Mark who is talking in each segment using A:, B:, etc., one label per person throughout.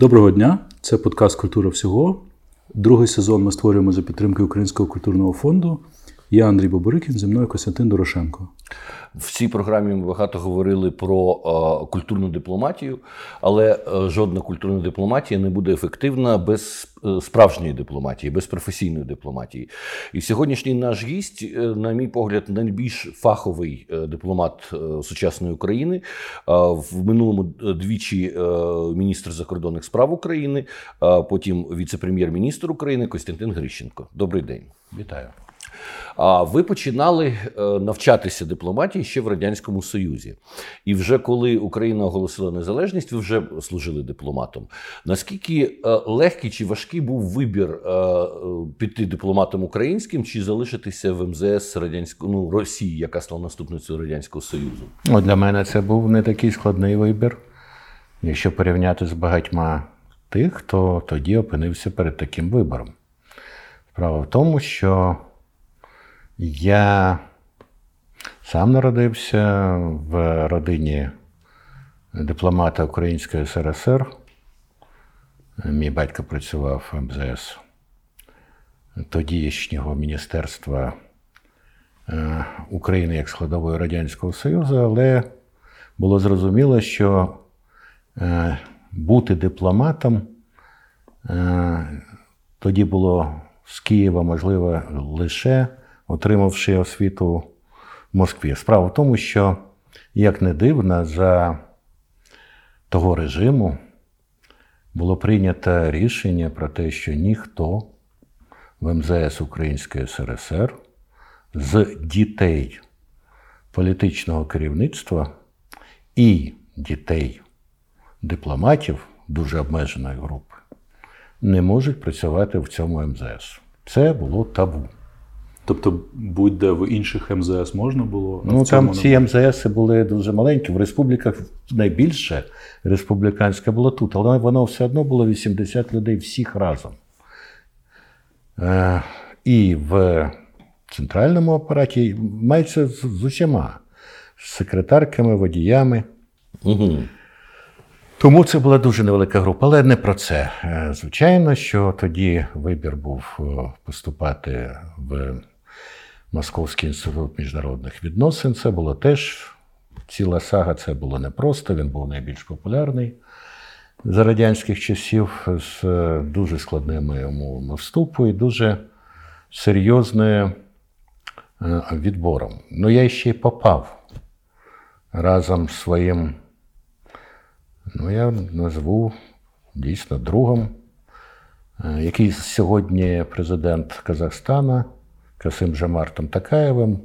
A: Доброго дня! Це подкаст Культура всього. Другий сезон ми створюємо за підтримки Українського культурного фонду. Я Андрій Боборикін, зі мною Костянтин Дорошенко.
B: В цій програмі ми багато говорили про е, культурну дипломатію, але е, жодна культурна дипломатія не буде ефективна без е, справжньої дипломатії, без професійної дипломатії. І сьогоднішній наш гість, на мій погляд, найбільш фаховий дипломат сучасної України. В минулому двічі міністр закордонних справ України, е, потім віце-прем'єр-міністр України Костянтин Грищенко. Добрий день.
C: Вітаю.
B: А ви починали е, навчатися дипломатії ще в радянському Союзі, і вже коли Україна оголосила незалежність, ви вже служили дипломатом. Наскільки е, легкий чи важкий був вибір е, піти дипломатом українським чи залишитися в МЗС радянського ну, Росії, яка стала наступницею радянського Союзу?
C: Ну, для мене це був не такий складний вибір. Якщо порівняти з багатьма тих, хто тоді опинився перед таким вибором. Справа в тому, що я сам народився в родині дипломата Української СРСР. Мій батько працював в МЗС тодішнього Міністерства е, України як складової Радянського Союзу, але було зрозуміло, що е, бути дипломатом е, тоді було з Києва можливо лише отримавши освіту в Москві. Справа в тому, що, як не дивно, за того режиму було прийнято рішення про те, що ніхто в МЗС Української СРСР з дітей політичного керівництва і дітей дипломатів дуже обмеженої групи не можуть працювати в цьому МЗС. Це було табу.
A: Тобто, будь-де в інших МЗС можна було. а
C: Ну там
A: не
C: ці МЗС були дуже маленькі. В республіках найбільше республіканське було тут, але воно все одно було 80 людей всіх разом. Е, і в центральному апараті мається з, з усіма з секретарками, водіями.
B: Угу.
C: Тому це була дуже невелика група, але не про це. Е, Звичайно, що тоді вибір був е, поступати в Московський інститут міжнародних відносин. Це було теж ціла сага, це було непросто, він був найбільш популярний за радянських часів з е, дуже складними умовами вступу і дуже серйозною е, відбором. Ну, я ще й попав разом з своїм ну, я назву дійсно другом, е, який сьогодні президент Казахстана Касим Жамартом Такаєвим.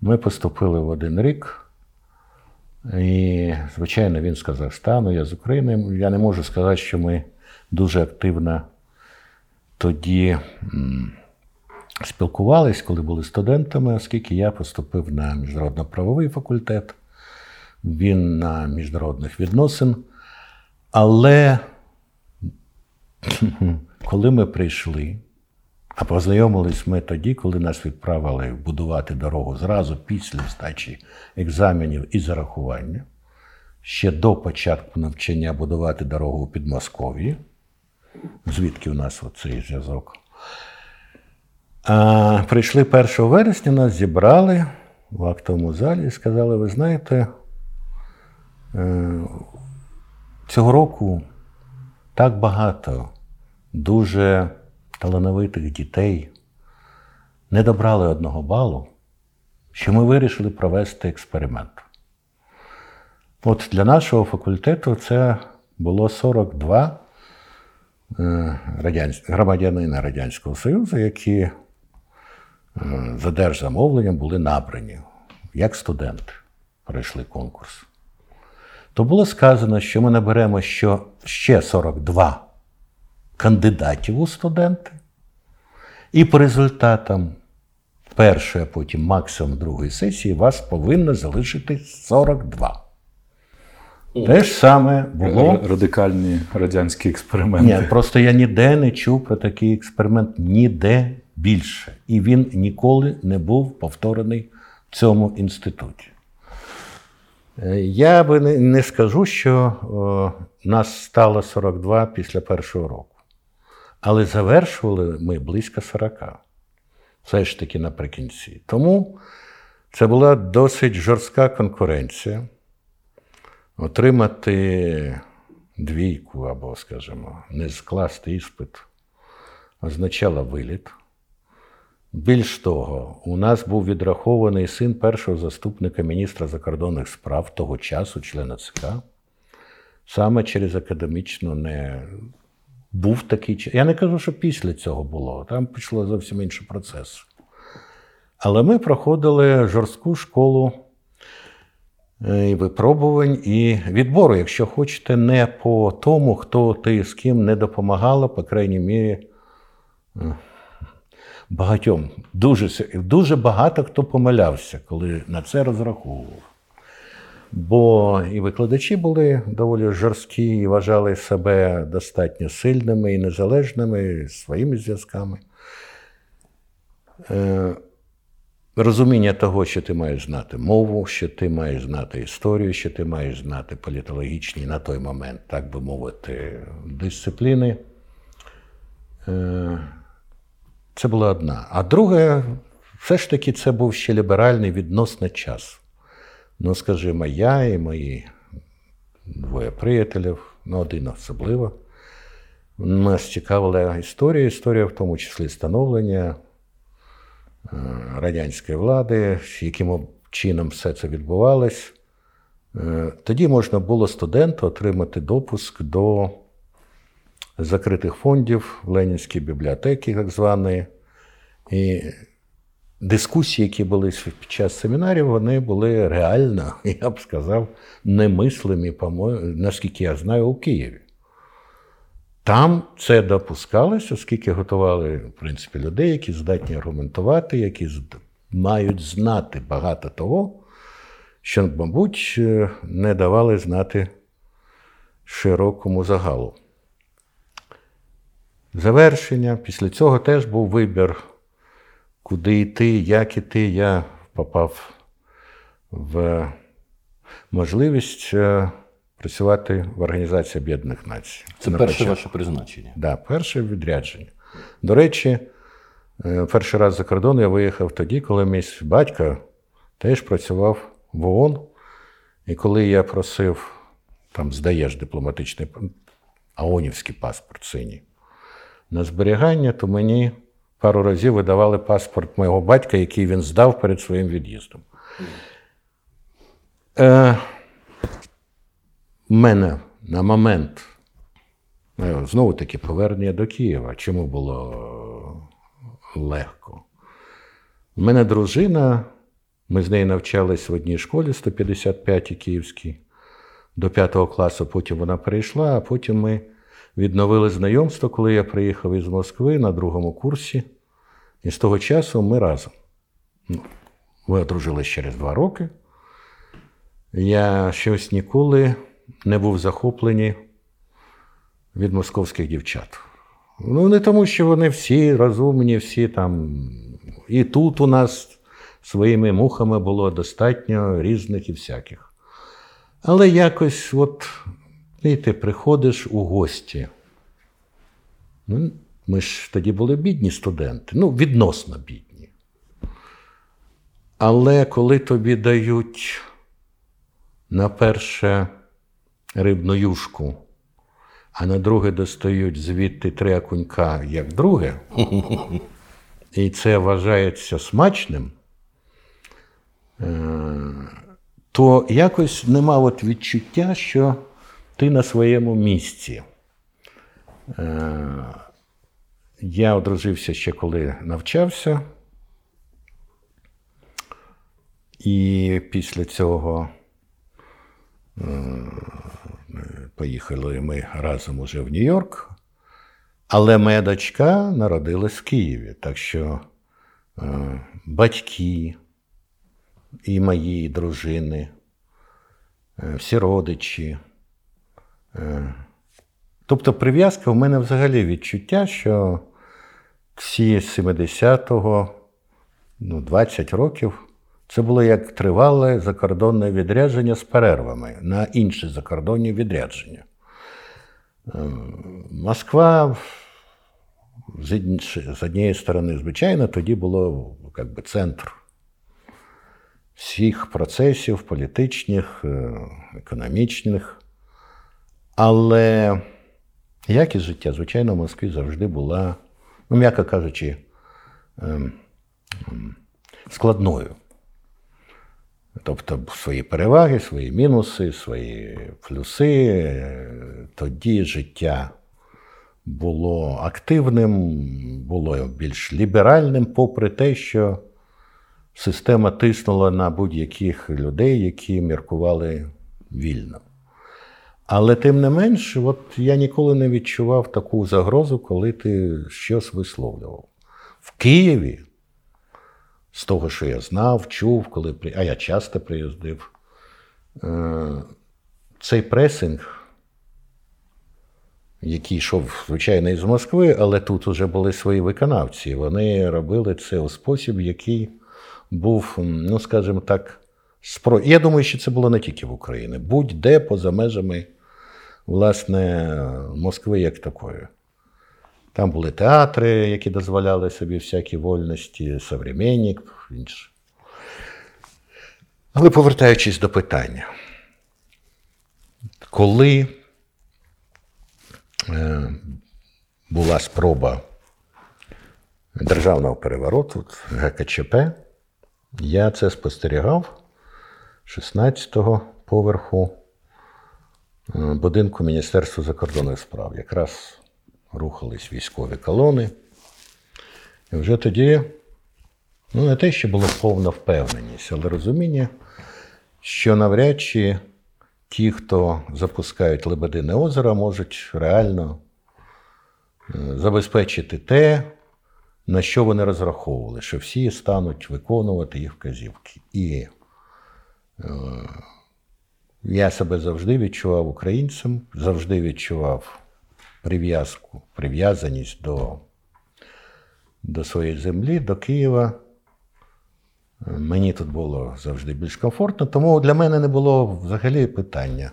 C: Ми поступили в один рік. І, звичайно, він з Казахстану, я з України. Я не можу сказати, що ми дуже активно тоді спілкувались, коли були студентами, оскільки я поступив на міжнародно-правовий факультет, він на міжнародних відносин. Але коли ми прийшли, а познайомились ми тоді, коли нас відправили будувати дорогу зразу після здачі екзаменів і зарахування, ще до початку навчання будувати дорогу у Підмосков'ї, звідки у нас оцей зв'язок. А, прийшли 1 вересня, нас зібрали в актовому залі і сказали: ви знаєте, е, цього року так багато дуже талановитих дітей не добрали одного балу, що ми вирішили провести експеримент. От для нашого факультету це було 42 е, громадянина Радянського Союзу, які е, за держзамовленням були набрані як студенти, пройшли конкурс. То було сказано, що ми наберемо ще 42 кандидатів у студенти, і по результатам першої, а потім максимум другої сесії вас повинно залишити 42. Те ж саме було.
A: Радикальні радянські експерименти.
C: Ні, просто я ніде не чув про такий експеримент, ніде більше. І він ніколи не був повторений в цьому інституті. Е, Я би не, скажу, що о, нас стало 42 після першого року. Але завершували ми близько 40. Все ж таки наприкінці. Тому це була досить жорстка конкуренція. Отримати двійку або, скажімо, не скласти іспит означало виліт. Більш того, у нас був відрахований син першого заступника міністра закордонних справ того часу, члена ЦК. Саме через академічно не був такий час. Я не кажу, що після цього було, там пішло зовсім інший процес. Але ми проходили жорстку школу е, і випробувань і відбору, якщо хочете, не по тому, хто ти з ким не допомагала, по крайній мірі. Е, багатьом. Дуже дуже багато хто помилявся, коли на це розраховував. Бо і викладачі були доволі жорсткі і вважали себе достатньо сильними і незалежними своїми зв'язками. Е, розуміння того, що ти маєш знати мову, що ти маєш знати історію, що ти маєш знати політологічні на той момент, так би мовити, дисципліни. Е, це була одна. А друге, все ж таки, це був ще ліберальний відносно час. Ну, скажімо, я і мої двоє приятелів, ну, один особливо. Нас цікавила історія, історія, в тому числі становлення е, радянської влади, яким чином все це відбувалось. Е, тоді можна було студенту отримати допуск до закритих фондів в Ленінській бібліотеці, так званої. Дискусії, які були під час семінарів, вони були реально, я б сказав, немислимі, наскільки я знаю, у Києві. Там це допускалось, оскільки готували, в принципі, людей, які здатні аргументувати, які мають знати багато того, що, мабуть, не давали знати широкому загалу. Завершення. Після цього теж був вибір, куди йти, як іти. Я попав в можливість е, працювати в Організації Об'єднаних Націй.
B: Це На перше початку. ваше призначення? Так,
C: да, перше відрядження. До речі, е, перший раз за кордон я виїхав тоді, коли мій батько теж працював в ООН. І коли я просив, там здаєш дипломатичний АОНівський паспорт синій на зберігання, то мені пару разів видавали паспорт моєго батька, який він здав перед своїм від'їздом. Е, мене на момент, е, знову таки, повернення до Києва. Чому було легко? У мене дружина, ми з нею навчались в одній школі 155 київській, до 5 класу, потім вона перейшла, а потім ми відновили знайомство, коли я приїхав із Москви на другому курсі. І з того часу ми разом. Ну, ви одружились через два роки. Я щось ніколи не був захоплений від московських дівчат. Ну, не тому, що вони всі розумні, всі там. І тут у нас своїми мухами було достатньо різних і всяких. Але якось, от і ти приходиш у гості. Ну, Ми ж тоді були бідні студенти, ну, відносно бідні. Але коли тобі дають на перше рибну юшку, а на друге достають звідти три окунька, як друге, і це вважається смачним, е, то якось нема от відчуття, що ти на своєму місці. Е, я одружився ще коли навчався. І після цього е, поїхали ми разом уже в Нью-Йорк. Але моя дочка народилась в Києві. Так що е, батьки і мої дружини, всі родичі. Е, тобто прив'язка в мене взагалі відчуття, що всі 70-го, ну, 20 років, це було як тривале закордонне відрядження з перервами на інші закордонні відрядження. Москва, з однієї сторони, звичайно, тоді було як би, центр всіх процесів політичних, е, економічних. Але якість життя, звичайно, в Москві завжди була, ну, м'яко кажучи, ем, ем, складною. Тобто свої переваги, свої мінуси, свої плюси. Тоді життя було активним, було більш ліберальним, попри те, що система тиснула на будь-яких людей, які міркували вільно. Але тим не менш, от я ніколи не відчував таку загрозу, коли ти щось висловлював. В Києві, з того, що я знав, чув, коли а я часто приїздив, е, цей пресинг, який йшов, звичайно, із Москви, але тут вже були свої виконавці. Вони робили це у спосіб, який був, ну, скажімо так, спро... Я думаю, що це було не тільки в Україні, будь-де поза межами власне, Москви як такої. Там були театри, які дозволяли собі всякі вольності, современник, інше. Але повертаючись до питання, коли е, була спроба державного перевороту ГКЧП, я це спостерігав 16-го поверху Е, будинку Міністерства закордонних справ. Якраз рухались військові колони. І вже тоді, ну, не те, що було повна впевненість, але розуміння, що навряд чи ті, хто запускають Лебедине озеро, можуть реально е, забезпечити те, на що вони розраховували, що всі стануть виконувати їх вказівки. І я себе завжди відчував українцем, завжди відчував прив'язку, прив'язаність до до своєї землі, до Києва. Мені тут було завжди більш комфортно, тому для мене не було взагалі питання,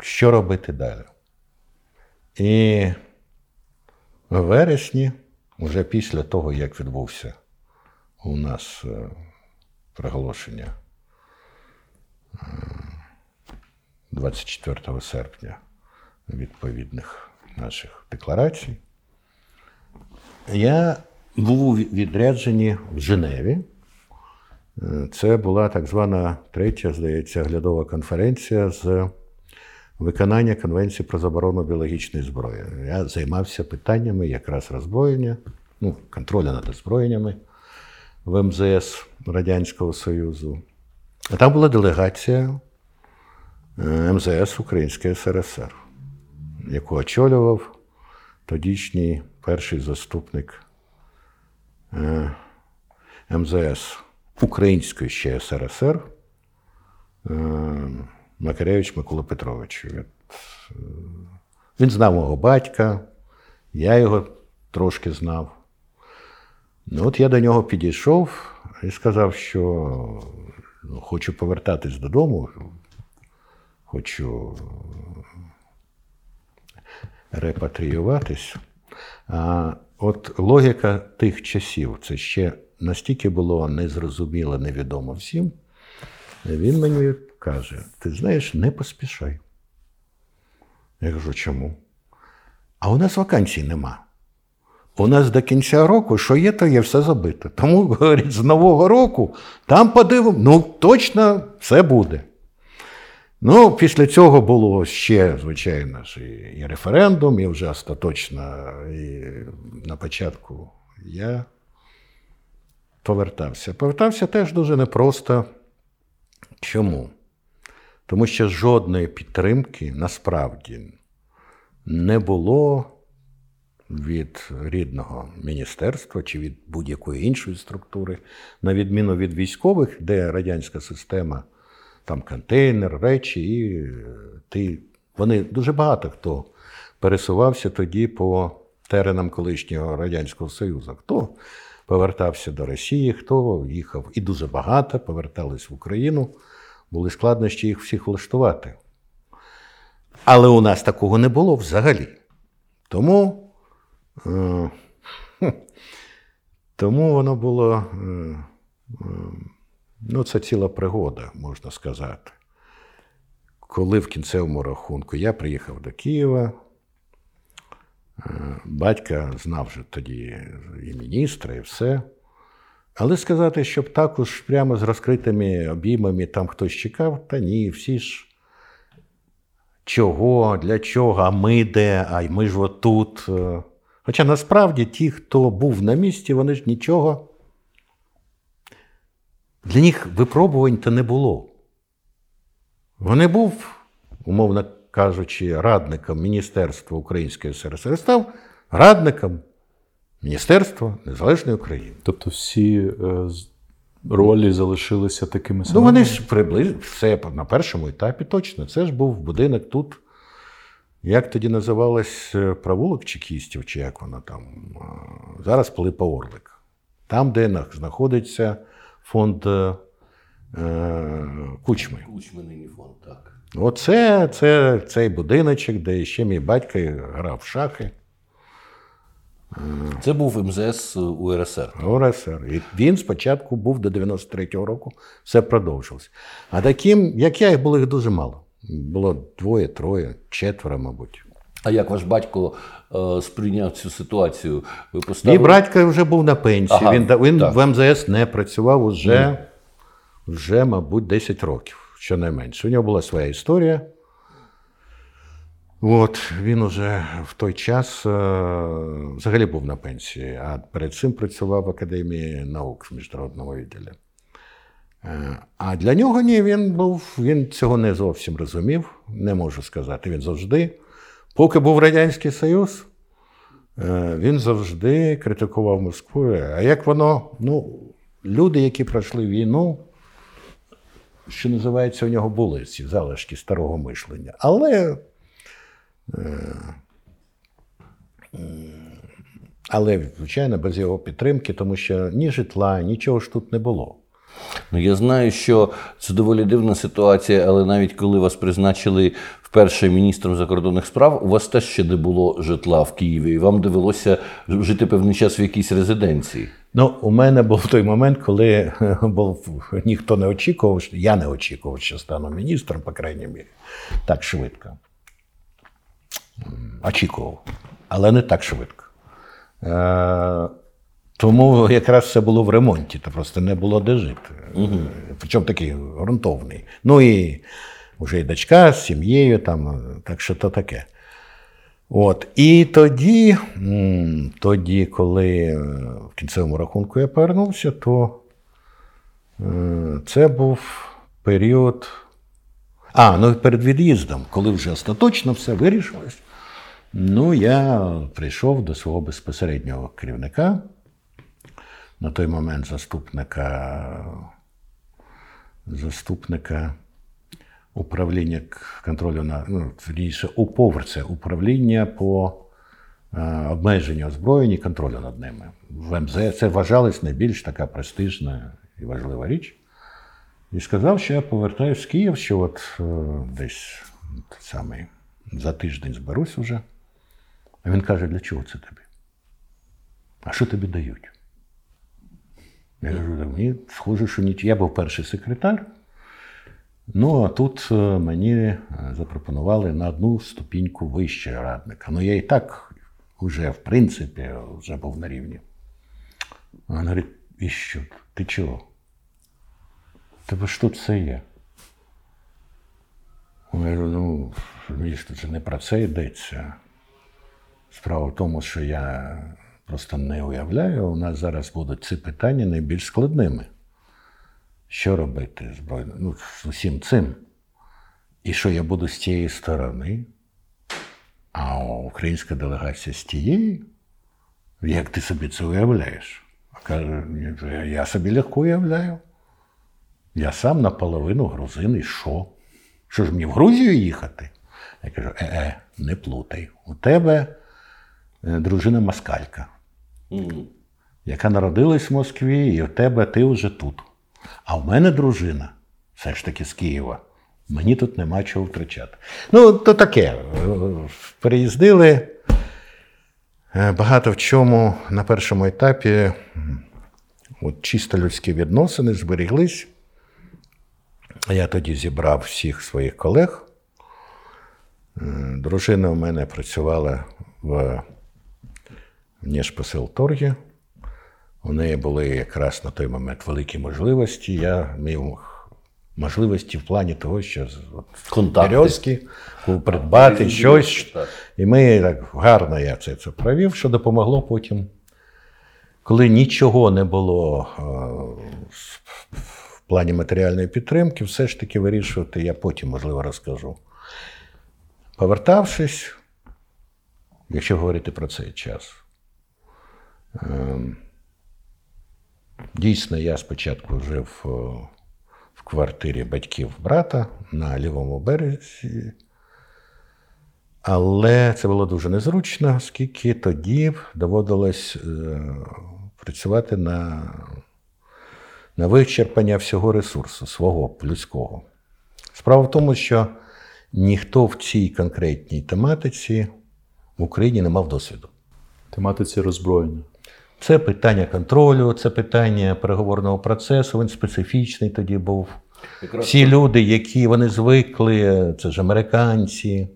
C: що робити далі. І в вересні, вже після того, як відбувся у нас е, приголошення е, 24 серпня відповідних наших декларацій. Я був у відрядженні в Женеві. Це була так звана третя, здається, глядова конференція з виконання Конвенції про заборону біологічної зброї. Я займався питаннями якраз роззброєння, ну, контролю над озброєннями в МЗС Радянського Союзу. А там була делегація Е, МЗС Української СРСР, яку очолював тодішній перший заступник е, МЗС Української ще СРСР е, Макаревич Микола Петрович. Він знав мого батька, я його трошки знав. Ну, От я до нього підійшов і сказав, що хочу повертатись додому хочу репатріюватись. А от логіка тих часів, це ще настільки було незрозуміло, невідомо всім. Він мені каже: ти знаєш, не поспішай. Я кажу, чому? А у нас вакансій нема. У нас до кінця року, що є, то є все забито. Тому, говорить, з Нового року там подивимо, ну точно все буде. Ну, після цього було ще, звичайно і референдум, і вже остаточно і на початку я повертався. Повертався теж дуже непросто. Чому? Тому що жодної підтримки насправді не було від рідного міністерства чи від будь-якої іншої структури, на відміну від військових, де радянська система там контейнер, речі, і е, ти. Вони дуже багато хто пересувався тоді по теренам колишнього Радянського Союзу. Хто повертався до Росії, хто їхав, і дуже багато повертались в Україну. Були складнощі їх всіх влаштувати. Але у нас такого не було взагалі. Тому тому воно було е, е, ну, це ціла пригода, можна сказати. Коли в кінцевому рахунку я приїхав до Києва, батька знав вже тоді і міністра, і все. Але сказати, щоб також прямо з розкритими обіймами там хтось чекав, та ні, всі ж чого, для чого, а ми де, а ми ж отут. Хоча насправді ті, хто був на місці, вони ж нічого. Для них випробувань то не було. Вони був, умовно кажучи, радником Міністерства Української СРСР, став радником Міністерства Незалежної України.
A: Тобто всі е, ролі залишилися такими самими?
C: Ну, вони ж приблизно все на першому етапі точно. Це ж був будинок тут. Як тоді називалось е, провулок чекістів, чи як воно там? Зараз Пилипа Орлик. Там, де знаходиться фонд е, Кучми.
B: Кучми нині фонд, так.
C: Оце це, цей будиночок, де ще мій батько грав в шахи.
B: Це був МЗС УРСР.
C: УРСР. І він спочатку був до 93-го року, все продовжилось. А таким, як я, їх було їх дуже мало. Було двоє, троє, четверо, мабуть.
B: А як ваш батько е, сприйняв цю ситуацію? Ви поставили...
C: Мій батько вже був на пенсії.
B: Ага,
C: він він
B: так.
C: в МЗС не працював уже, вже, мабуть, 10 років, щонайменше. У нього була своя історія. От, він уже в той час е, взагалі був на пенсії, а перед цим працював в Академії наук в міжнародному відділі. Е, А для нього ні, він був, він цього не зовсім розумів, не можу сказати. Він завжди, поки був Радянський Союз, е, він завжди критикував Москву. А як воно, ну, люди, які пройшли війну, що називається, у нього були ці залишки старого мишлення. Але але, звичайно, без його підтримки, тому що ні житла, нічого ж тут не було.
B: Ну, я знаю, що це доволі дивна ситуація, але навіть коли вас призначили вперше міністром закордонних справ, у вас теж ще не було житла в Києві, і вам довелося жити певний час в якійсь резиденції.
C: Ну, у мене був той момент, коли був, ніхто не очікував, я не очікував, що стану міністром, по крайній мірі, так швидко очікував, але не так швидко. Е, тому якраз це було в ремонті, то просто не було де жити. Угу. Причому такий ґрунтовний. Ну і вже і дочка з сім'єю, там, так що то таке. От. І тоді, тоді, коли в кінцевому рахунку я повернувся, то е, це був період. А, ну перед від'їздом, коли вже остаточно все вирішилось. Ну, я прийшов до свого безпосереднього керівника, на той момент заступника заступника управління контролю на ну, вірніше, управління по е, обмеженню озброєння і контролю над ними. В МЗ це вважалось найбільш така престижна і важлива річ. І сказав, що я повертаюся в Київ, що от е, десь саме за тиждень зберусь уже. А він каже, для чого це тобі? А що тобі дають? Я кажу, мені схоже, що ніч. Я був перший секретар. Ну, а тут е, мені е, запропонували на одну ступіньку вище радника. Ну, я і так вже, в принципі, вже був на рівні. Він говорить, і що? Ти чого? Тебе ж тут все є. Я кажу, ну, це не про це йдеться. Справа в тому, що я просто не уявляю, у нас зараз будуть ці питання найбільш складними. Що робити збройно? Ну, з усім цим. І що я буду з цієї сторони, а українська делегація з тієї? Як ти собі це уявляєш? Каже, я собі легко уявляю. Я сам наполовину грузин, і що? Що ж мені в Грузію їхати? Я кажу, е-е, не плутай. У тебе Е, дружина Москалька, яка народилась в Москві, і в тебе ти вже тут. А в мене дружина, все ж таки з Києва, Мені тут нема чого втрачати. Ну, то таке. Переїздили. Е, багато в чому на першому етапі от чисто людські відносини зберіглись. Я тоді зібрав всіх своїх колег. Е, дружина у мене працювала в Ніжпосилторгі. У неї були якраз на той момент великі можливості. Я мав можливості в плані того, що березки придбати щось.
B: Так.
C: І ми так гарно я це, це провів, що допомогло потім. Коли нічого не було е, в плані матеріальної підтримки, все ж таки вирішувати, я потім, можливо, розкажу. Повертавшись, якщо говорити про цей час, дійсно, я спочатку жив е, в квартирі батьків брата на лівому березі. Але це було дуже незручно, оскільки тоді доводилось е, працювати на, на вичерпання всього ресурсу, свого людського. Справа в тому, що ніхто в цій конкретній тематиці в Україні не мав досвіду.
A: Тематиці роззброєння.
C: Це питання контролю, це питання переговорного процесу, він специфічний тоді був.
B: Якраз
C: Всі люди, які вони звикли, це ж американці,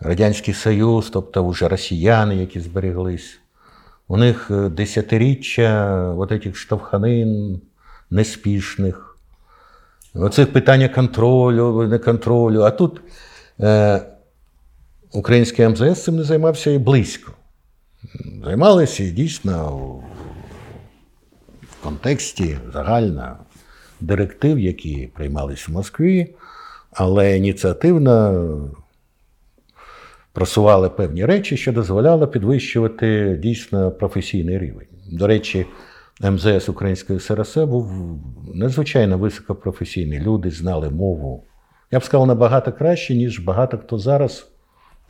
C: Радянський Союз, тобто вже росіяни, які зберіглись. У них е, десятиріччя от этих штовханин неспішних. Оцих питання контролю, не контролю. А тут е, український МЗС цим не займався і близько. Займалися і дійсно в контексті загально директив, які приймались в Москві, але ініціативно просували певні речі, що дозволяло підвищувати дійсно професійний рівень. До речі, МЗС Української СРСР був надзвичайно високопрофесійний. Люди знали мову. Я б сказав, набагато краще, ніж багато хто зараз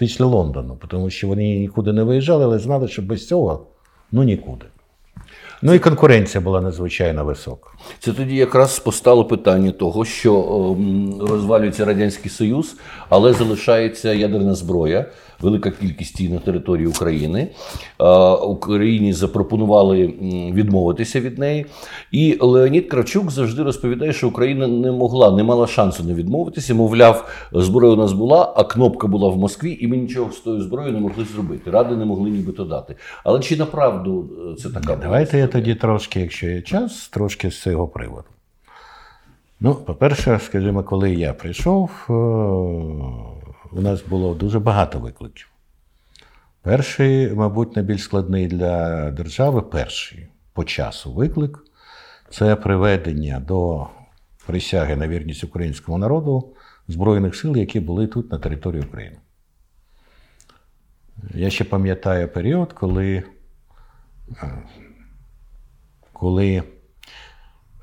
C: після Лондону, тому що вони нікуди не виїжджали, але знали, що без цього ну нікуди. Ну і конкуренція була надзвичайно висока.
B: Це тоді якраз постало питання того, що ем, розвалюється Радянський Союз, але залишається ядерна зброя, велика кількість її на території України. Е, Україні запропонували відмовитися від неї. І Леонід Кравчук завжди розповідає, що Україна не могла, не мала шансу не відмовитися. Мовляв, зброя у нас була, а кнопка була в Москві, і ми нічого з тою зброєю не могли зробити. Ради не могли нібито дати. Але чи направду е, це така
C: Давайте я? Тоді трошки, якщо є час, трошки з цього приводу. Ну, по-перше, скажімо, коли я прийшов, е, у нас було дуже багато викликів. Перший, мабуть, найбільш складний для держави, перший по часу виклик це приведення до присяги на вірність українському народу Збройних сил, які були тут на території України. Я ще пам'ятаю період, коли коли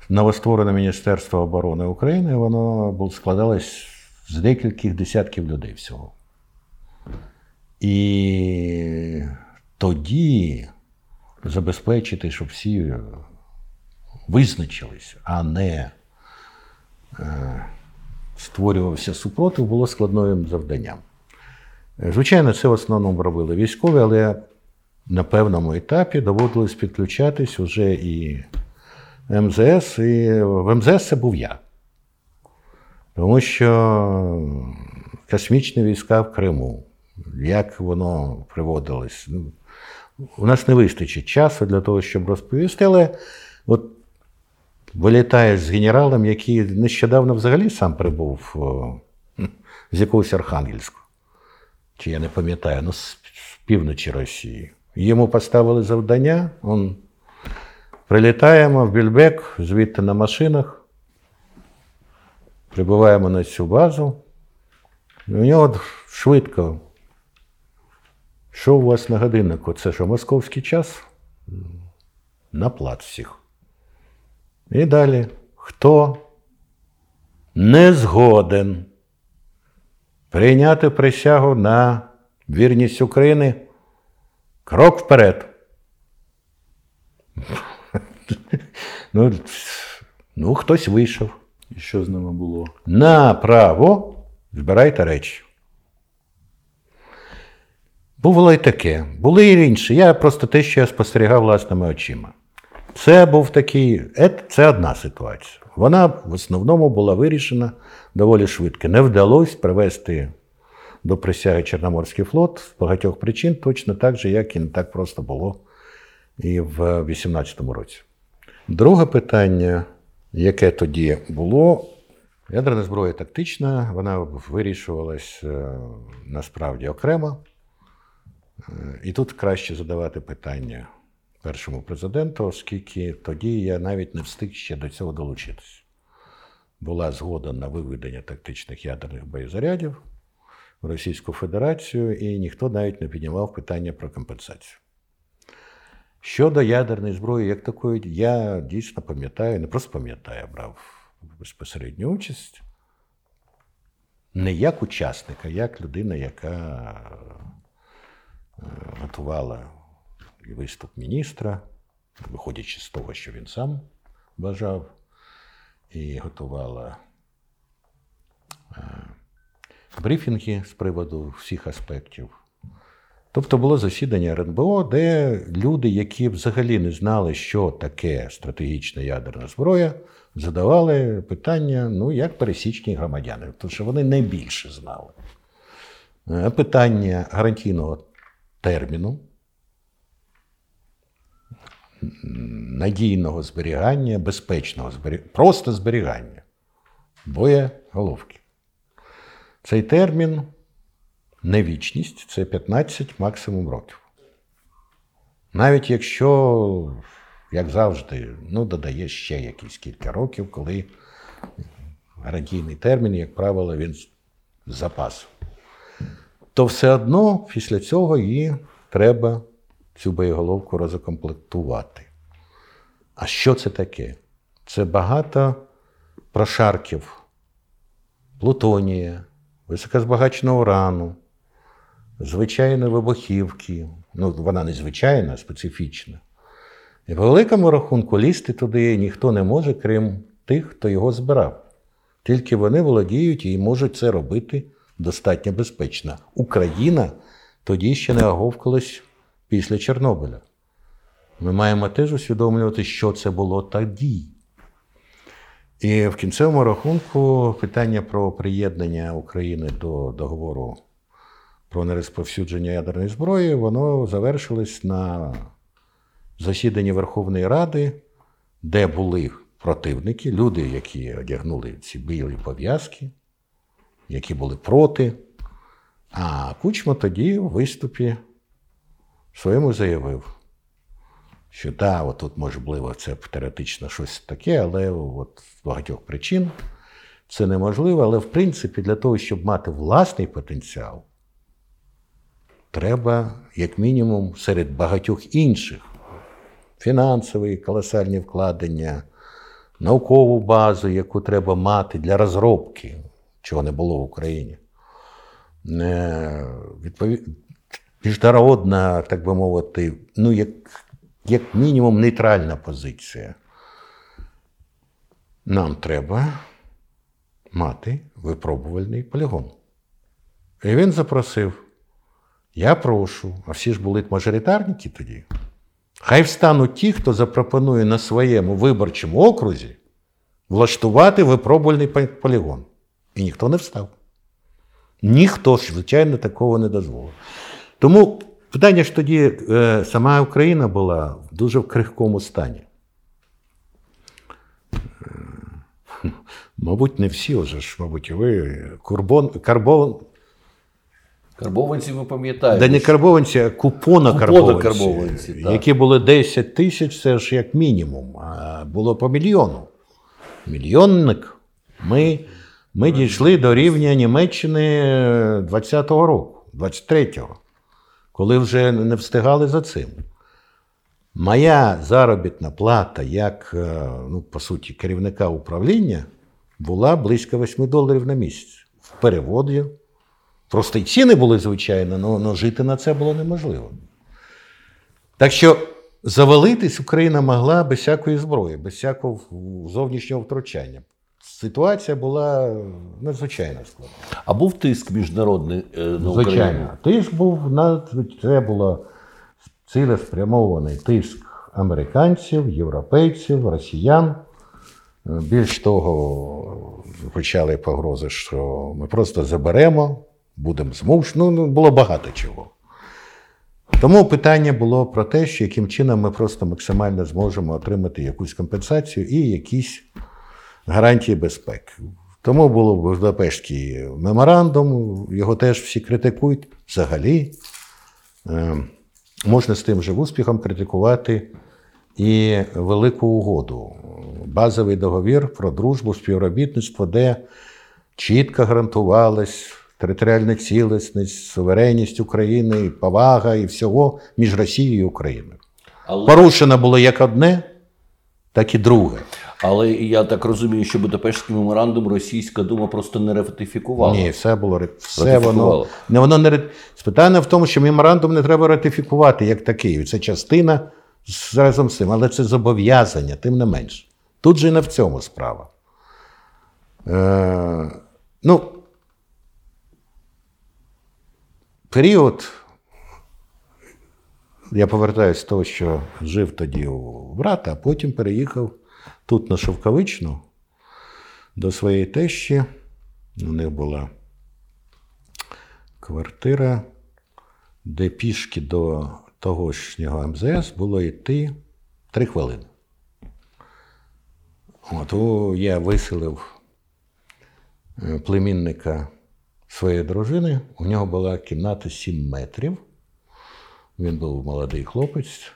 C: новостворене Міністерство оборони України воно складалось з декількох десятків людей всього. І тоді забезпечити, щоб всі визначились, а не е, створювався супротив, було складним завданням. Звичайно, це в основному робили військові, але на певному етапі доводилось підключатись уже і МЗС, і в МЗС це був я. Тому що космічні війська в Криму, як воно приводилось, ну, у нас не вистачить часу для того, щоб розповісти, але от вилітаєш з генералом, який нещодавно взагалі сам прибув з якогось Архангельську, чи я не пам'ятаю, ну, з з півночі Росії. Йому поставили завдання, он прилітаємо в Більбек, звідти на машинах, прибуваємо на цю базу. І у нього швидко. Що у вас на годиннику? Це що, московський час? На плац всіх. І далі. Хто не згоден прийняти присягу на вірність України? Крок вперед. Ну, ну, хтось вийшов.
A: І що з ними було?
C: Направо збирайте речі. Було і таке. Були і інші. Я просто те, що я спостерігав власними очима. Це був такий, це одна ситуація. Вона в основному була вирішена доволі швидко. Не вдалося привести до присяги Чорноморський флот з багатьох причин, точно так же, як і не так просто було і в 18-му році. Друге питання, яке тоді було, ядерна зброя тактична, вона вирішувалась е, насправді окремо. Е, І тут краще задавати питання першому президенту, оскільки тоді я навіть не встиг ще до цього долучитися. Була згода на виведення тактичних ядерних боєзарядів в Російську Федерацію, і ніхто навіть не піднімав питання про компенсацію. Щодо ядерної зброї, як такої, я дійсно пам'ятаю, не просто пам'ятаю, я брав безпосередню участь. Не як учасник, а як людина, яка е, готувала виступ міністра, виходячи з того, що він сам бажав, і готувала е, брифінги з приводу всіх аспектів. Тобто було засідання РНБО, де люди, які взагалі не знали, що таке стратегічна ядерна зброя, задавали питання, ну, як пересічні громадяни, тому що вони найбільше знали. Е, Питання гарантійного терміну, надійного зберігання, безпечного зберігання, просто зберігання боєголовки. Цей термін не вічність, це 15 максимум років. Навіть якщо, як завжди, ну, додає ще якісь кілька років, коли гарантійний термін, як правило, він з запасу. То все одно після цього її треба цю боєголовку розкомплектувати. А що це таке? Це багато прошарків плутонія, високозбагаченого урану, звичайної вибухівки. Ну, вона не звичайна, а специфічна. І по великому рахунку лізти туди ніхто не може, крім тих, хто його збирав. Тільки вони володіють і можуть це робити достатньо безпечно. Україна тоді ще не оговкалась після Чорнобиля. Ми маємо теж усвідомлювати, що це було тоді. І в кінцевому рахунку питання про приєднання України до договору про нерозповсюдження ядерної зброї, воно завершилось на засіданні Верховної Ради, де були противники, люди, які одягнули ці білі пов'язки, які були проти. А Кучма тоді у виступі своєму заявив, що да, тут можливо це теоретично щось таке, але от з багатьох причин це неможливо. Але в принципі, для того, щоб мати власний потенціал, треба, як мінімум, серед багатьох інших фінансові колосальні вкладення, наукову базу, яку треба мати для розробки, чого не було в Україні. Е, Відповід... Міжнародна, так би мовити, ну, як, як мінімум, нейтральна позиція. Нам треба мати випробувальний полігон. І він запросив: я прошу, а всі ж були мажоритарники тоді. Хай встануть ті, хто запропонує на своєму виборчому окрузі влаштувати випробувальний полігон. І ніхто не встав. Ніхто, звичайно, такого не дозволив. Тому питання ж тоді е, сама Україна була в дуже крихкому стані. Е, мабуть, не всі вже ж, мабуть, ви карбон, карбон,
B: Карбованці ви пам'ятаєте.
C: Да не карбованці, а купонокарбованці,
B: Купонокарбованці,
C: які були 10 тисяч, це ж як мінімум, а було по мільйону. Мільйонник. Ми, ми дійшли до рівня Німеччини 20-го року, 23-го, коли вже не встигали за цим. Моя заробітна плата, як, е, ну, по суті, керівника управління, була близько 8 доларів на місяць. В переводі. Просто й ціни були, звичайно, але жити на це було неможливо. Так що завалитись Україна могла без всякої зброї, без всякого зовнішнього втручання. Ситуація була надзвичайно складна.
B: А був тиск міжнародний е, на Україну?
C: Звичайно, тиск був на це було цілеспрямований тиск американців, європейців, росіян. Більш того, почали погрози, що ми просто заберемо, будемо змушені. Ну, було багато чого. Тому питання було про те, що яким чином ми просто максимально зможемо отримати якусь компенсацію і якісь гарантії безпеки. Тому було Будапештський меморандум, його теж всі критикують. Взагалі, е, можна з тим же успіхом критикувати і велику угоду, базовий договір про дружбу, співробітництво, де чітко гарантувалась територіальна цілісність, суверенність України, повага і всього між Росією і Україною.
B: Але,
C: Порушено було як одне, так і друге.
B: але я так розумію, що Будапештський меморандум Російська Дума просто не ратифікувала.
C: Ні, все було все воно не воно не ре- питання в тому, що меморандум не треба ратифікувати як такий. Це частина з- разом з цим, але це зобов'язання, тим не менш. Тут же і не в цьому справа. Е, ну, період. Я повертаюся з того, що жив тоді у брата, а потім переїхав тут на Шовковичну до своєї тещі. У них була квартира, де пішки до тогошнього МЗС було йти три хвилини. От, я виселив е, племінника своєї дружини. У нього була кімната 7 метрів. Він був молодий хлопець.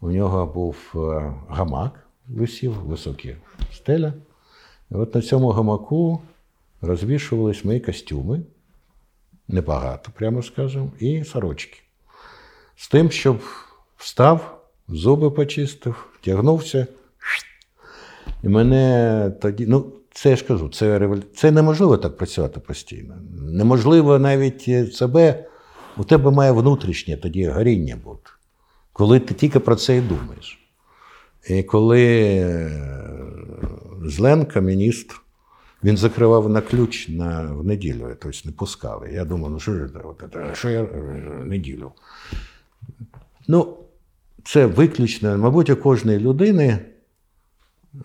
C: У нього був е, гамак, висів, високі стеля. І от на цьому гамаку розвішувались мої костюми, небагато, прямо скажемо, і сорочки. З тим, щоб встав, зуби почистив, втягнувся. І мене тоді, ну, це я ж кажу, це, це неможливо так працювати постійно. Неможливо навіть е, себе, у тебе має внутрішнє тоді горіння бути, коли ти тільки про це і думаєш. І коли е, Зленка, міністр, він закривав на ключ на, в неділю, тобто не пускали. Я думав, ну що ж це, що я е, неділю? Ну, це виключно, мабуть, у кожної людини е,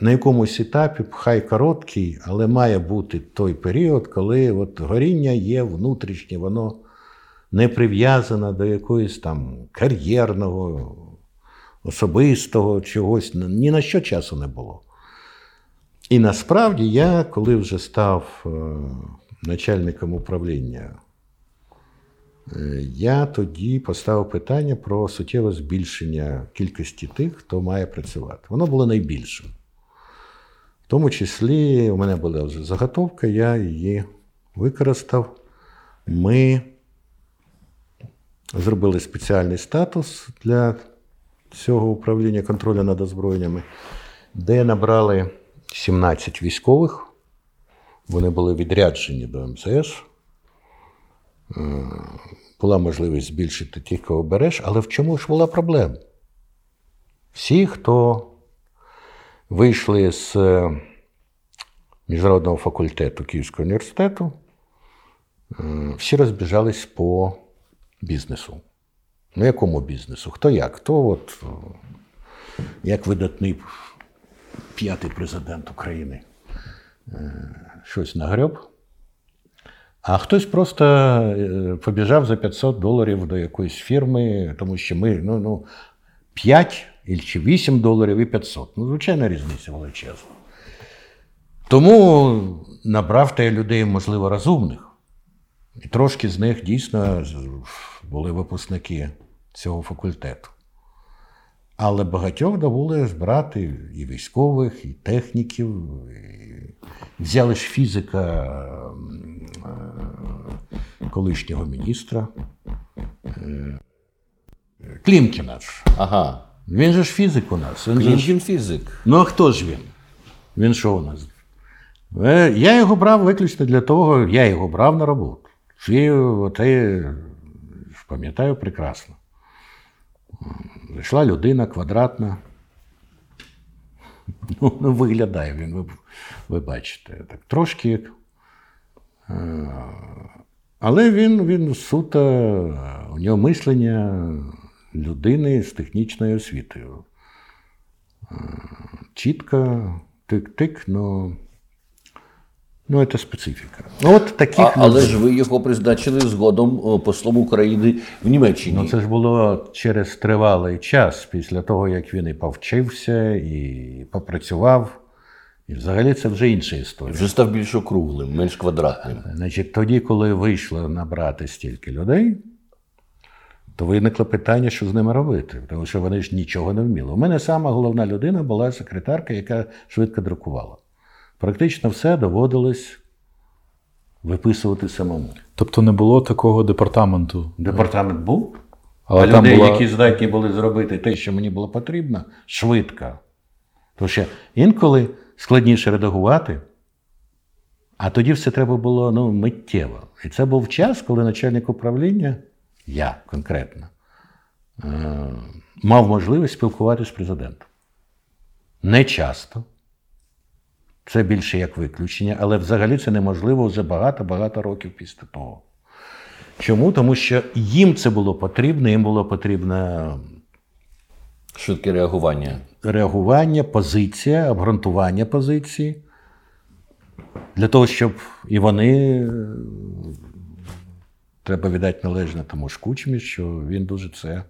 C: на якомусь етапі, хай короткий, але має бути той період, коли от горіння є внутрішнє, воно не прив'язане до якоїсь там кар'єрного, особистого чогось. Ні на що часу не було. І насправді я, коли вже став е, начальником управління, е, я тоді поставив питання про суттєве збільшення кількості тих, хто має працювати. Воно було найбільшим. В тому числі у мене була заготовка, я її використав. Ми зробили спеціальний статус для цього управління контролю над озброєннями, де набрали 17 військових. Вони були відряджені до МСС. Е, Була можливість збільшити тих, кого береш, але в чому ж була проблема? Всі, хто вийшли з е, міжнародного факультету Київського університету, е, всі розбіжались по бізнесу. Ну, якому бізнесу? Хто як? Хто от, е, як видатний п'ятий президент України щось нагреб, а хтось просто побіжав за 500 доларів до якоїсь фірми, тому що ми ну, ну, 5 чи 8 доларів і 500. Ну, звичайно, різниця величезна. Тому набрав те людей, можливо, розумних. І трошки з них дійсно були випускники цього факультету. Але багатьох довелося збирати і військових, і техніків. І... Взяли ж фізика е, колишнього міністра е, Клімкіна.
B: Ага.
C: Він же ж фізик у нас. Він же ж...
B: Він фізик.
C: Ну, а хто ж він? Він що у нас? Е, Я його брав виключно для того, я його брав на роботу. Всі оте, пам'ятаю прекрасно. Зайшла людина квадратна, Ну, ну виглядає він, ви, ви бачите. Так, Трошки. Е, але він він суто, у нього мислення людини з технічною освітою. Е, чітко, тик-тик, ну. Ну, це специфіка. Ну, от таких
B: а, але ж ви його призначили згодом послом України в Німеччині.
C: Ну, це ж було через тривалий час, після того, як він і повчився, і попрацював. І взагалі це вже інша історія.
B: Вже став більш округлим, менш квадратним.
C: Значить, тоді, коли вийшло набрати стільки людей, то виникло питання, що з ними робити, тому що вони ж нічого не вміли. У мене сама головна людина була секретарка, яка швидко друкувала. Практично все доводилось виписувати самому.
A: Тобто не було такого департаменту.
C: Департамент був,
A: Але
C: а
A: там
C: людей,
A: була...
C: які здатні були зробити те, що мені було потрібно, швидко. Тому що інколи складніше редагувати, а тоді все треба було ну, миттєво. І це був час, коли начальник управління, я конкретно, е- мав можливість спілкуватися з президентом. Не часто. Це більше як виключення, але взагалі це неможливо вже багато-багато років після того. Чому? Тому що їм це було потрібно, їм було потрібно
B: швидке реагування.
C: Реагування, позиція, обґрунтування позиції. Для того, щоб і вони треба віддати належне тому ж Кучмі, що він дуже це.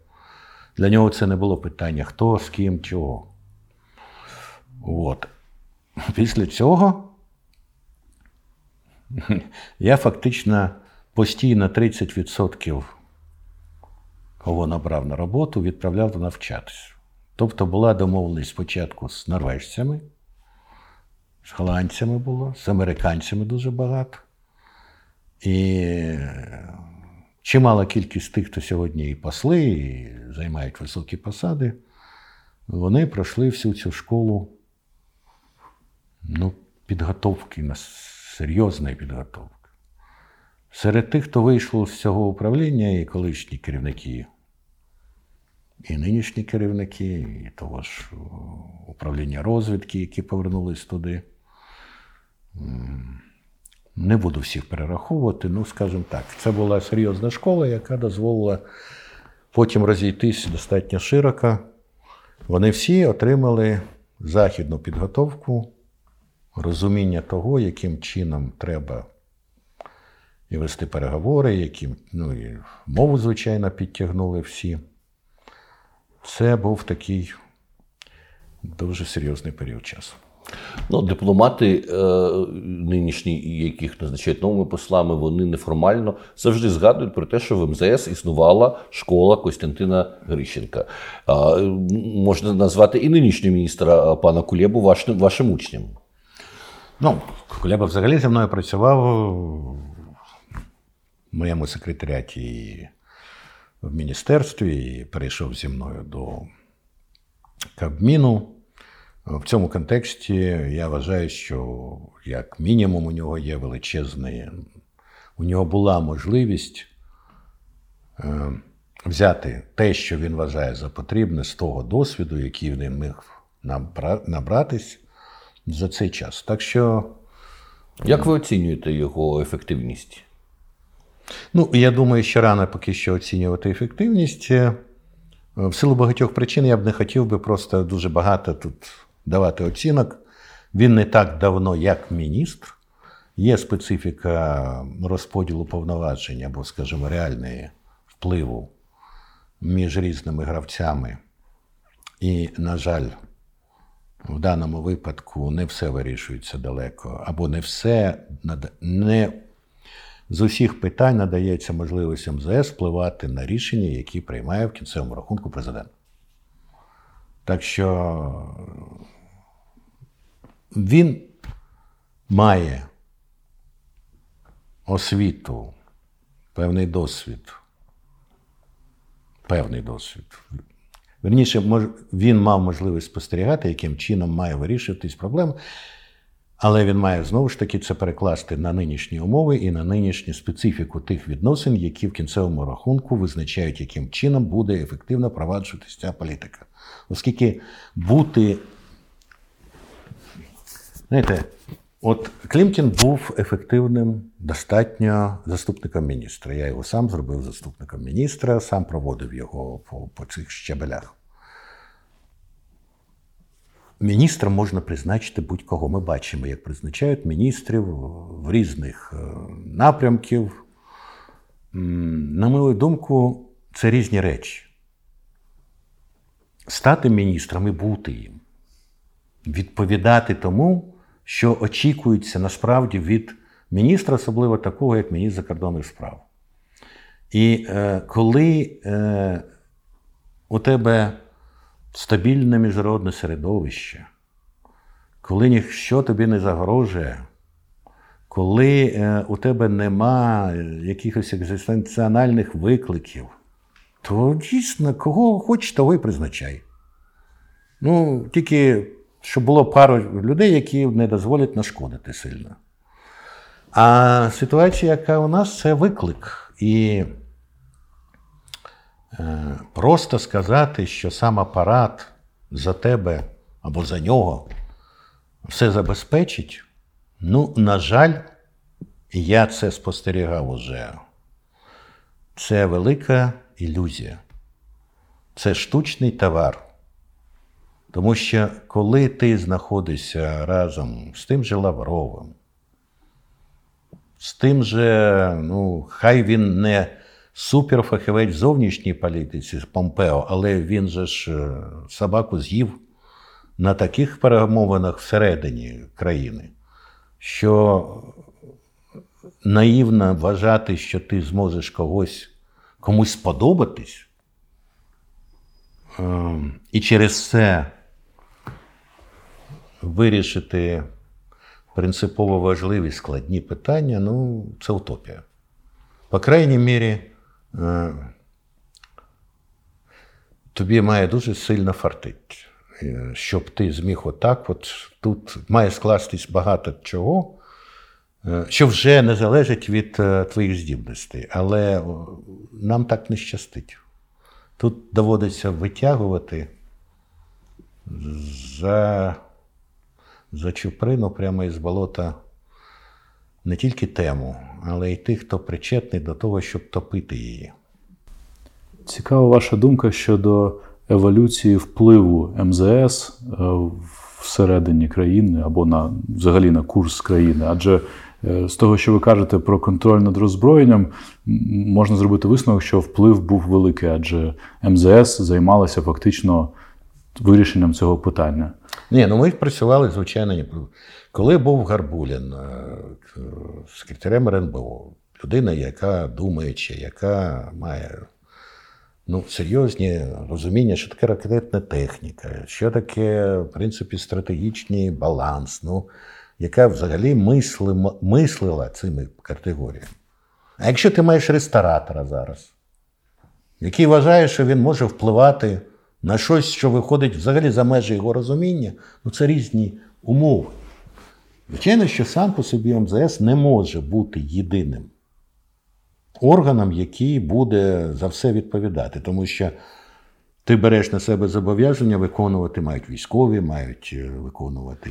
C: Для нього це не було питання, хто, з ким, чого. От. Після цього я фактично постійно 30% кого набрав на роботу, відправляв навчатися. Тобто була домовленість спочатку з норвежцями, з голландцями було, з американцями дуже багато. І чимала кількість тих, хто сьогодні і посли, і займають високі посади, вони пройшли всю цю школу ну, підготовки, серйозної підготовки. Серед тих, хто вийшов з цього управління, і колишні керівники, і нинішні керівники, і того ж управління розвідки, які повернулись туди. Не буду всіх перераховувати, ну, скажімо так, це була серйозна школа, яка дозволила потім розійтись достатньо широко. Вони всі отримали західну підготовку розуміння того, яким чином треба і вести переговори, яким ну, і мову, звичайно, підтягнули всі. Це був такий дуже серйозний період часу.
B: Ну, Дипломати е, нинішні, яких назначають новими послами, вони неформально завжди згадують про те, що в МЗС існувала школа Костянтина Грищенка. Е, можна назвати і нинішнього міністра пана Кулєбу вашим, вашим учнем.
C: Ну, Кулеба взагалі зі мною працював в моєму секретаріаті і в міністерстві і перейшов зі мною до Кабміну. В цьому контексті я вважаю, що як мінімум у нього є величезний, у нього була можливість е, взяти те, що він вважає за потрібне, з того досвіду, який він міг набратись за цей час. Так що.
B: Як ви оцінюєте його ефективність?
C: Ну, я думаю, що рано поки що оцінювати ефективність. Е, в силу багатьох причин я б не хотів би просто дуже багато тут давати оцінок. Він не так давно, як міністр. Є специфіка розподілу повноважень або, скажімо, реальної впливу між різними гравцями. І, на жаль, в даному випадку не все вирішується далеко, або не все не з усіх питань надається можливість МЗС впливати на рішення, які приймає в кінцевому рахунку президент. Так що він має освіту, певний досвід. Певний досвід. Верніше, він мав можливість спостерігати, яким чином має вирішуватись проблема. Але він має знову ж таки це перекласти на нинішні умови і на нинішню специфіку тих відносин, які в кінцевому рахунку визначають, яким чином буде ефективно проваджуватися ця політика. Оскільки бути Знаєте, от Клімкін був ефективним достатньо заступником міністра. Я його сам зробив заступником міністра, сам проводив його по, по цих щабелях. Міністром можна призначити будь-кого. Ми бачимо, як призначають міністрів в різних е, напрямків. На мою думку, це різні речі. Стати міністром і бути їм, відповідати тому, що очікується насправді від міністра, особливо такого, як міністр закордонних справ. І е, коли е, у тебе стабільне міжнародне середовище, коли ніщо тобі не загрожує, коли е, у тебе нема якихось екзистенціональних викликів, то дійсно, кого хочеш, того і призначай. Ну, тільки щоб було пару людей, які не дозволять нашкодити сильно. А ситуація, яка у нас, це виклик. І Е, просто сказати, що сам апарат за тебе або за нього все забезпечить, ну, на жаль, я це спостерігав уже. Це велика ілюзія. Це штучний товар. Тому що коли ти знаходишся разом з тим же Лавровим, з тим же, ну, хай він не суперфахівець в зовнішній політиці Помпео, але він же ж е, собаку з'їв на таких перемовинах всередині країни, що наївно вважати, що ти зможеш когось комусь сподобатись. Ем, і через це вирішити принципово важливі складні питання ну, це утопія. По крайній мірі, Е, тобі має дуже сильно фартить, е, щоб ти зміг отак. От тут має скластись багато чого, е, що вже не залежить від твоїх здібностей. Але нам так не щастить. Тут доводиться витягувати за за чуприну прямо із болота не тільки тему, але й тих, хто причетний до того, щоб топити її.
A: Цікава ваша думка щодо еволюції впливу МЗС е, всередині країни або на взагалі на курс країни. Адже е, з того, що ви кажете про контроль над роззброєнням, можна зробити висновок, що вплив був великий, адже МЗС займалася фактично вирішенням цього питання.
C: Ні, ну ми працювали, звичайно, коли був Гарбулін е, секретарем РНБО, людина, яка думаюча, яка має ну, серйозні розуміння, що таке ракетна техніка, що таке, в принципі, стратегічний баланс, ну, яка взагалі мисли, мислила цими категоріями. А якщо ти маєш ресторатора зараз, який вважає, що він може впливати на щось, що виходить взагалі за межі його розуміння, ну це різні умови. Звичайно, що сам по собі МЗС не може бути єдиним органом, який буде за все відповідати, тому що ти береш на себе зобов'язання виконувати, мають військові, мають е, виконувати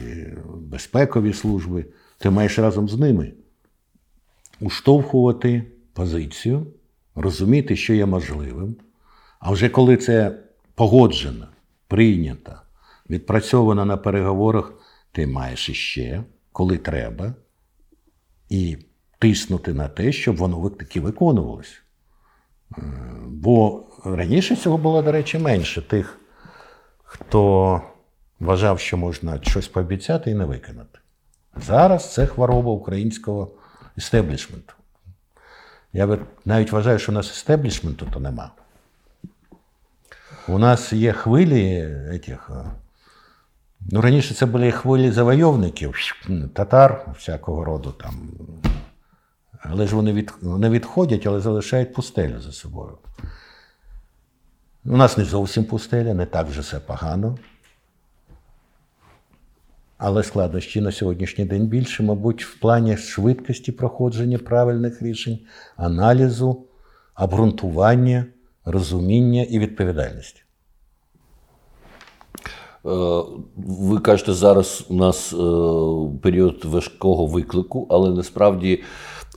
C: безпекові служби. Ти маєш разом з ними уштовхувати позицію, розуміти, що є можливим. А вже коли це погоджено, прийнято, відпрацьовано на переговорах, ти маєш іще коли треба, і тиснути на те, щоб воно таки виконувалось. Е, бо раніше цього було, до речі, менше тих, хто вважав, що можна щось пообіцяти і не виконати. Зараз це хвороба українського істеблішменту. Я навіть вважаю, що у нас істеблішменту то нема. У нас є хвилі етих, Ну, раніше це були хвилі завойовників, татар всякого роду там. Але ж вони від, не відходять, але залишають пустелю за собою. У нас не зовсім пустеля, не так вже все погано. Але складнощі на сьогоднішній день більше, мабуть, в плані швидкості проходження правильних рішень, аналізу, обґрунтування, розуміння і відповідальності.
B: ви кажете, зараз у нас період важкого виклику, але насправді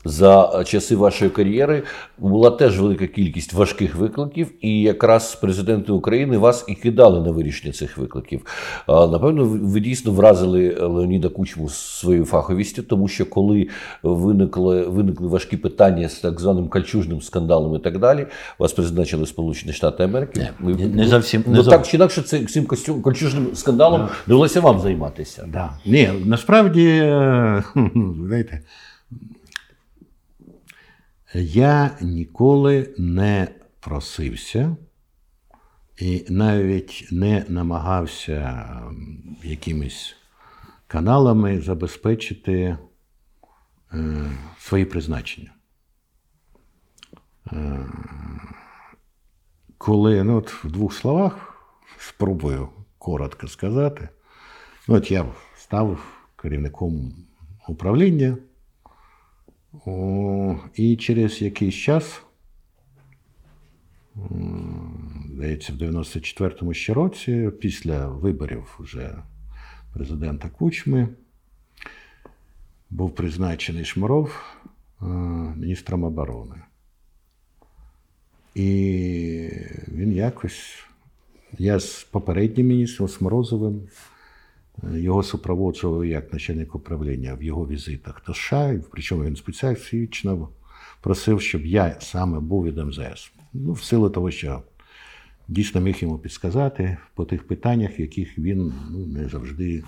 B: за часи вашої кар'єри була теж велика кількість важких викликів, і якраз президенти України вас і кидали на вирішення цих викликів. Напевно, ви дійсно вразили Леоніда Кучму своєю фаховістю, тому що коли виникли виникли важкі питання з так званим кальчужним скандалом і так далі, вас призначили Сполучені Штати Америки.
C: Не, не, не зовсім
B: не ну, так чи інакше це цим кальчужним скандалом довелося вам займатися.
C: Да. Ні, насправді знаєте. Я ніколи не просився і навіть не намагався якимись каналами забезпечити е, свої призначення. Е, коли ну, от в двох словах спробую коротко сказати, ну, от я став керівником управління. О, І через якийсь час, здається, в 94-му ще році, після виборів вже президента Кучми, був призначений Шмаров е, міністром оборони. І він якось, я з попереднім міністром Сморозовим його супроводжував як начальник управління в його візитах до США, причому він спеціально просив, щоб я саме був від МЗС. Ну, в силу того, що дійсно міг йому підсказати по тих питаннях, яких він ну, не завжди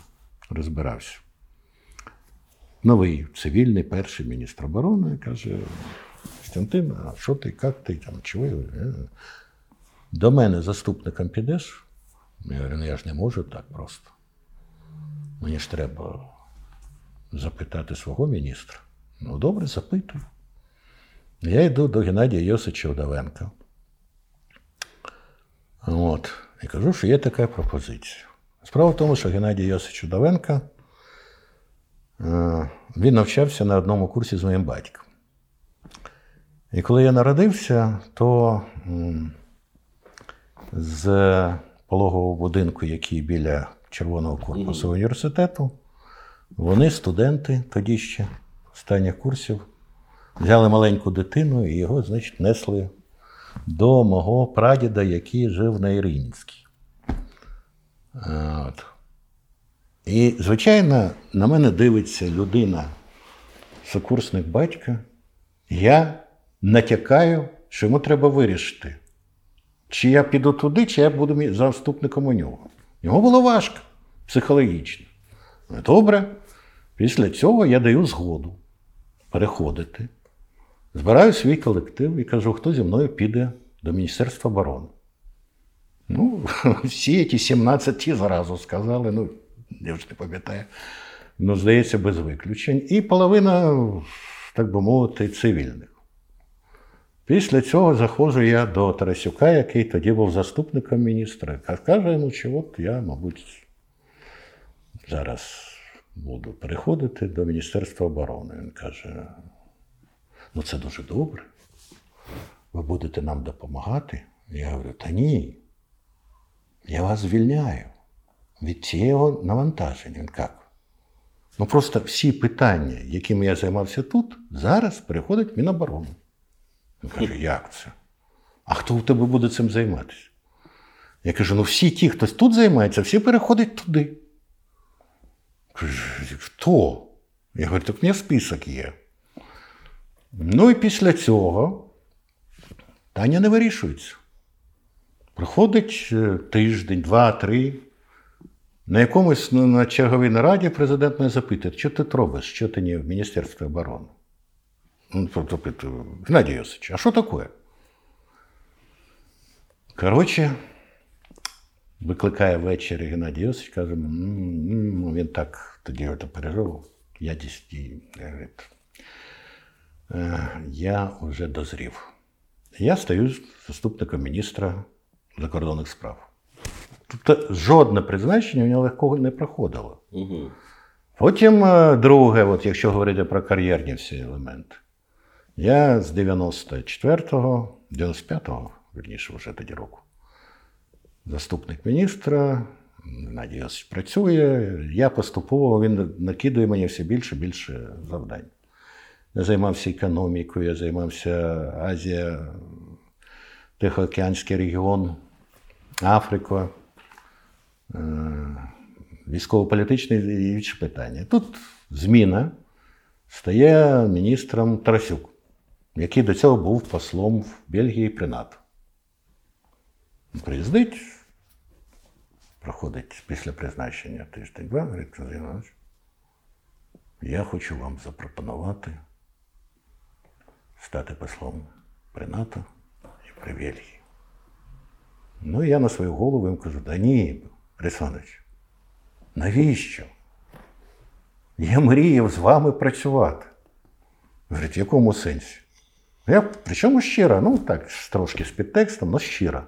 C: розбирався. Новий цивільний перший міністр оборони каже: Костянтин, а що ти, як ти там, чого? Е, до мене заступником підеш? Я говорю, ну я ж не можу так просто. Мені ж треба запитати свого міністра. Ну, добре, запитую. Я йду до Геннадія Йосича Удовенка. От. І кажу, що є така пропозиція. Справа в тому, що Геннадій Йосич Удовенко, е, він навчався на одному курсі з моїм батьком. І коли я народився, то з пологового будинку, який біля Червоного корпусу університету. Вони, студенти, тоді ще останніх курсів, взяли маленьку дитину і його, значить, несли до мого прадіда, який жив на Іринській. От. І, звичайно, на мене дивиться людина, сокурсник батька. Я натякаю, що йому треба вирішити, чи я піду туди, чи я буду заступником у нього. Йому було важко психологічно. Добре, після цього я даю згоду переходити. Збираю свій колектив і кажу, хто зі мною піде до Міністерства оборони. Ну, всі ті 17 ті зразу сказали, ну, я вже не пам'ятаю, ну, здається, без виключень. І половина, так би мовити, цивільних. Після цього заходжу я до Тарасюка, який тоді був заступником міністра. Каже йому, що от я, мабуть, зараз буду переходити до Міністерства оборони. Він каже: ну це дуже добре. Ви будете нам допомагати? Я говорю, та ні. Я вас звільняю від цього навантаження. Він як? Ну просто всі питання, якими я займався тут, зараз переходять в Міноборону. Каже, як це? А хто у тебе буде цим займатися? Я кажу: ну всі ті, хто тут займається, всі переходять туди. Каже, хто? Я говорю, так в мене список є. Ну і після цього Таня не вирішується. Проходить е, тиждень, два, три. На якомусь ну, на черговій нараді президент мене запитує, що ти робиш, що ти не в Міністерстві оборони? Ну, Геннадій Йосич, а що таке? Коротше, викликає ввечері Геннадій Йосич, каже, ну, він так тоді це пережив. Я дійсно «Е, я вже дозрів. Я стаю заступником міністра закордонних справ. Тобто жодне призначення у нього легкого не проходило. Угу. Потім е, друге, от якщо говорити про кар'єрні всі елементи, я з 94-го, 95-го, верніше вже тоді року, заступник міністра, Геннадій працює, я поступово він накидує мені все більше і більше завдань. Я займався економікою, я займався Азія, Тихоокеанський регіон, Африка, е, військово-політичні і інші питання. Тут зміна стає міністром Тарасюк, який до цього був послом в Бельгії при НАТО. Приїздить, проходить після призначення тиждень-два, говорить, Іванович, я хочу вам запропонувати стати послом при НАТО і при Бельгії. Ну, я на свою голову їм кажу, да ні, Олександрович, навіщо? Я мріяв з вами працювати. Говорить, в якому сенсі? Я причому щиро, ну так, трошки з підтекстом, але щиро.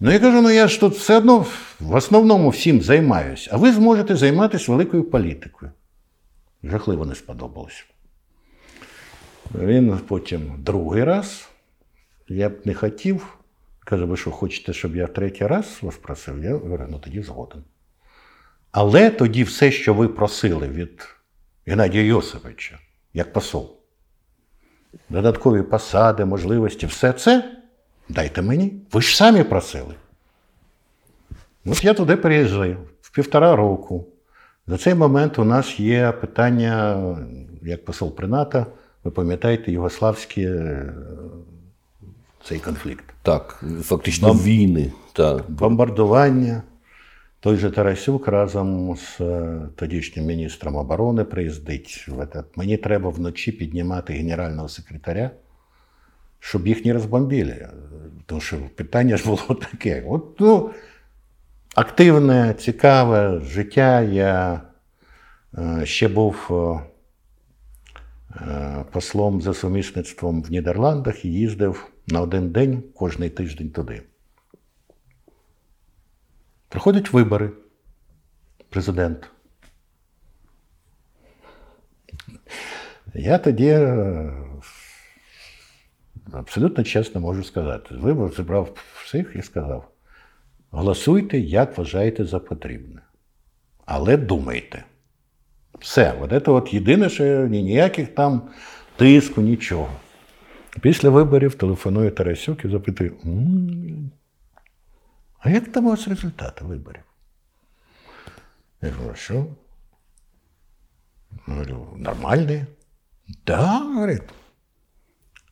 C: Ну, я кажу, ну я ж тут все одно в основному всім займаюся, а ви зможете займатися великою політикою. Жахливо не сподобалось. Він потім другий раз, я б не хотів. Каже, ви що, хочете, щоб я третій раз вас просив? Я говорю, ну тоді згоден. Але тоді все, що ви просили від Геннадія Йосиповича, як посол, додаткові посади, можливості, все це дайте мені. Ви ж самі просили. От я туди приїжджаю в півтора року. За цей момент у нас є питання, як посол при НАТО, ви пам'ятаєте, югославський е, цей конфлікт.
B: Так, фактично
C: Бом-
B: війни. Так.
C: Бомбардування. Той же Тарасюк разом з е, тодішнім міністром оборони приїздить. В этот. Мені треба вночі піднімати генерального секретаря, щоб їх не розбомбили. Тому що питання ж було таке. От, ну, активне, цікаве життя. Я е, ще був е, послом за сумісництвом в Нідерландах і їздив на один день кожний тиждень туди. Проходять вибори. Президент. Я тоді е, абсолютно чесно можу сказати. Вибор зібрав всіх і сказав: голосуйте, як вважаєте за потрібне. Але думайте. Все, от це от єдине, що ніяких там тиску, нічого. Після виборів телефонує Тарасюк і запитує: «М, а як там у вас результати виборів? Я говорю, що? Говорю, нормальні. Да, говорить.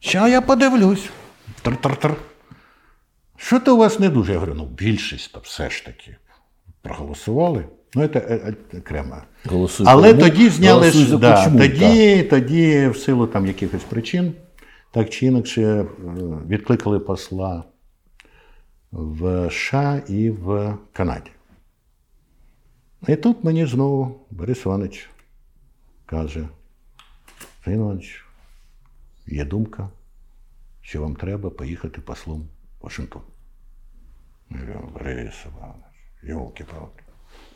C: Ща я подивлюсь. Тр-тр-тр. Що то у вас не дуже? Я говорю, ну більшість то все ж таки проголосували. Ну, це е, е, окремо.
B: Голосуй
C: Але
B: кому,
C: тоді зняли ж, да,
B: Кучму,
C: тоді, тоді, в силу там якихось причин, так чи інакше, е, відкликали посла в США і в Канаді. І тут мені знову Борис Іванович каже: Сергій Іванович, є думка, що вам треба поїхати послом в Вашингтон. Я говорю, Борис Іванович, йолки-палки.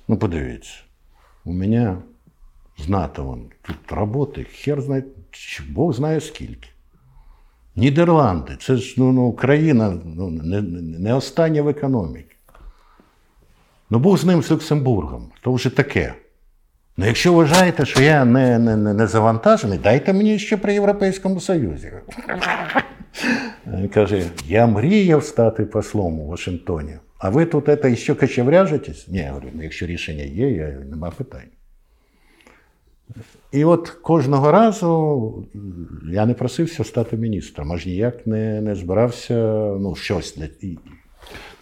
C: Ну, подивіться, у мене з НАТО вон, тут роботи, хер знає, ч- Бог знає скільки. Нідерланди, це ж ну, ну, країна ну, не, не остання в економіці. Ну, Бог з ним з Люксембургом, то вже таке. Ну, якщо вважаєте, що я не, не, не, завантажений, дайте мені ще при Європейському Союзі. Він каже, я мріяв стати послом у Вашингтоні, а ви тут это ще кочевряжетесь? Ні, я говорю, ну, якщо рішення є, я, нема питань. І от кожного разу я не просився стати міністром, аж ніяк не, не збирався ну, щось для.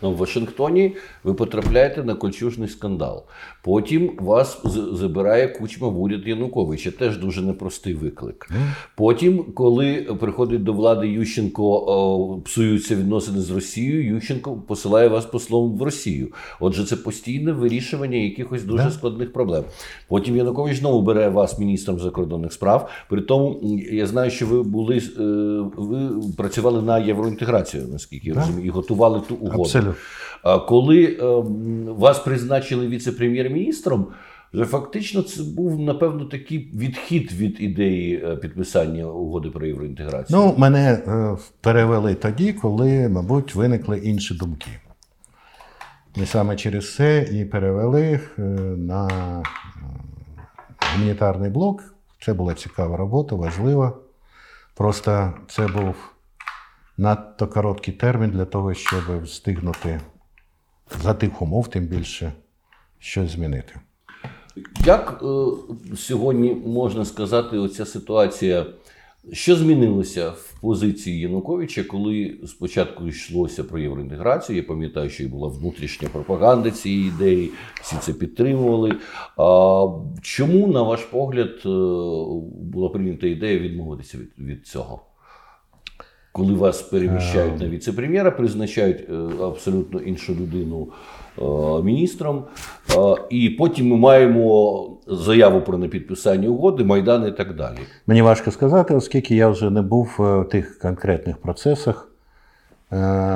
B: Ну, в Вашингтоні ви потрапляєте на кольчужний скандал. Потім вас забирає кучма в уряд Януковича. Теж дуже непростий виклик. Потім, коли приходить до влади Ющенко, псуються відносини з Росією, Ющенко посилає вас послом в Росію. Отже, це постійне вирішування якихось дуже
C: Да.
B: складних проблем. Потім Янукович знову бере вас міністром закордонних справ. При тому, я знаю, що ви були е, ви працювали на євроінтеграцію, наскільки я
C: Да.
B: розумію, і готували ту угоду.
C: Абсолютно.
B: А коли ем, вас призначили віце-прем'єр-міністром, фактично це був напевно такий відхід від ідеї е, підписання угоди про євроінтеграцію.
C: Ну, мене е, перевели тоді, коли, мабуть, виникли інші думки. І саме через це і перевели е, на е, гуманітарний блок. Це була цікава робота, важлива. Просто це був надто короткий термін для того, щоб встигнути за тих умов, тим більше щось змінити.
B: Як е, сьогодні можна сказати, оця ситуація, що змінилося в позиції Януковича, коли спочатку йшлося про євроінтеграцію? Я пам'ятаю, що і була внутрішня пропаганда цієї ідеї, всі це підтримували. А чому, на ваш погляд, е, була прийнята ідея відмовитися від, від цього? Коли вас переміщають на віце-прем'єра, призначають е, абсолютно іншу людину е, міністром, е, і потім ми маємо заяву про непідписання угоди, майдан і так далі.
C: Мені важко сказати, оскільки я вже не був в тих конкретних процесах.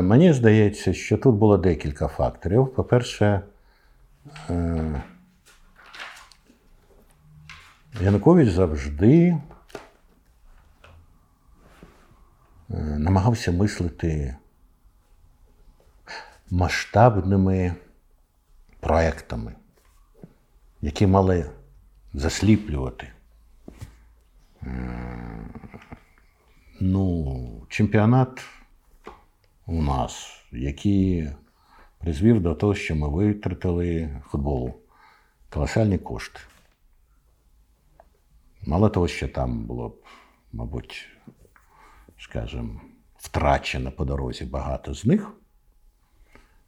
C: Мені здається, що тут було декілька факторів. По-перше, Янукович завжди е, намагався мислити масштабними проектами, які мали засліплювати. Ну, чемпіонат у нас, який призвів до того, що ми витратили футболу колосальні кошти. Мало того, що там було, мабуть, скажімо, втрачено по дорозі багато з них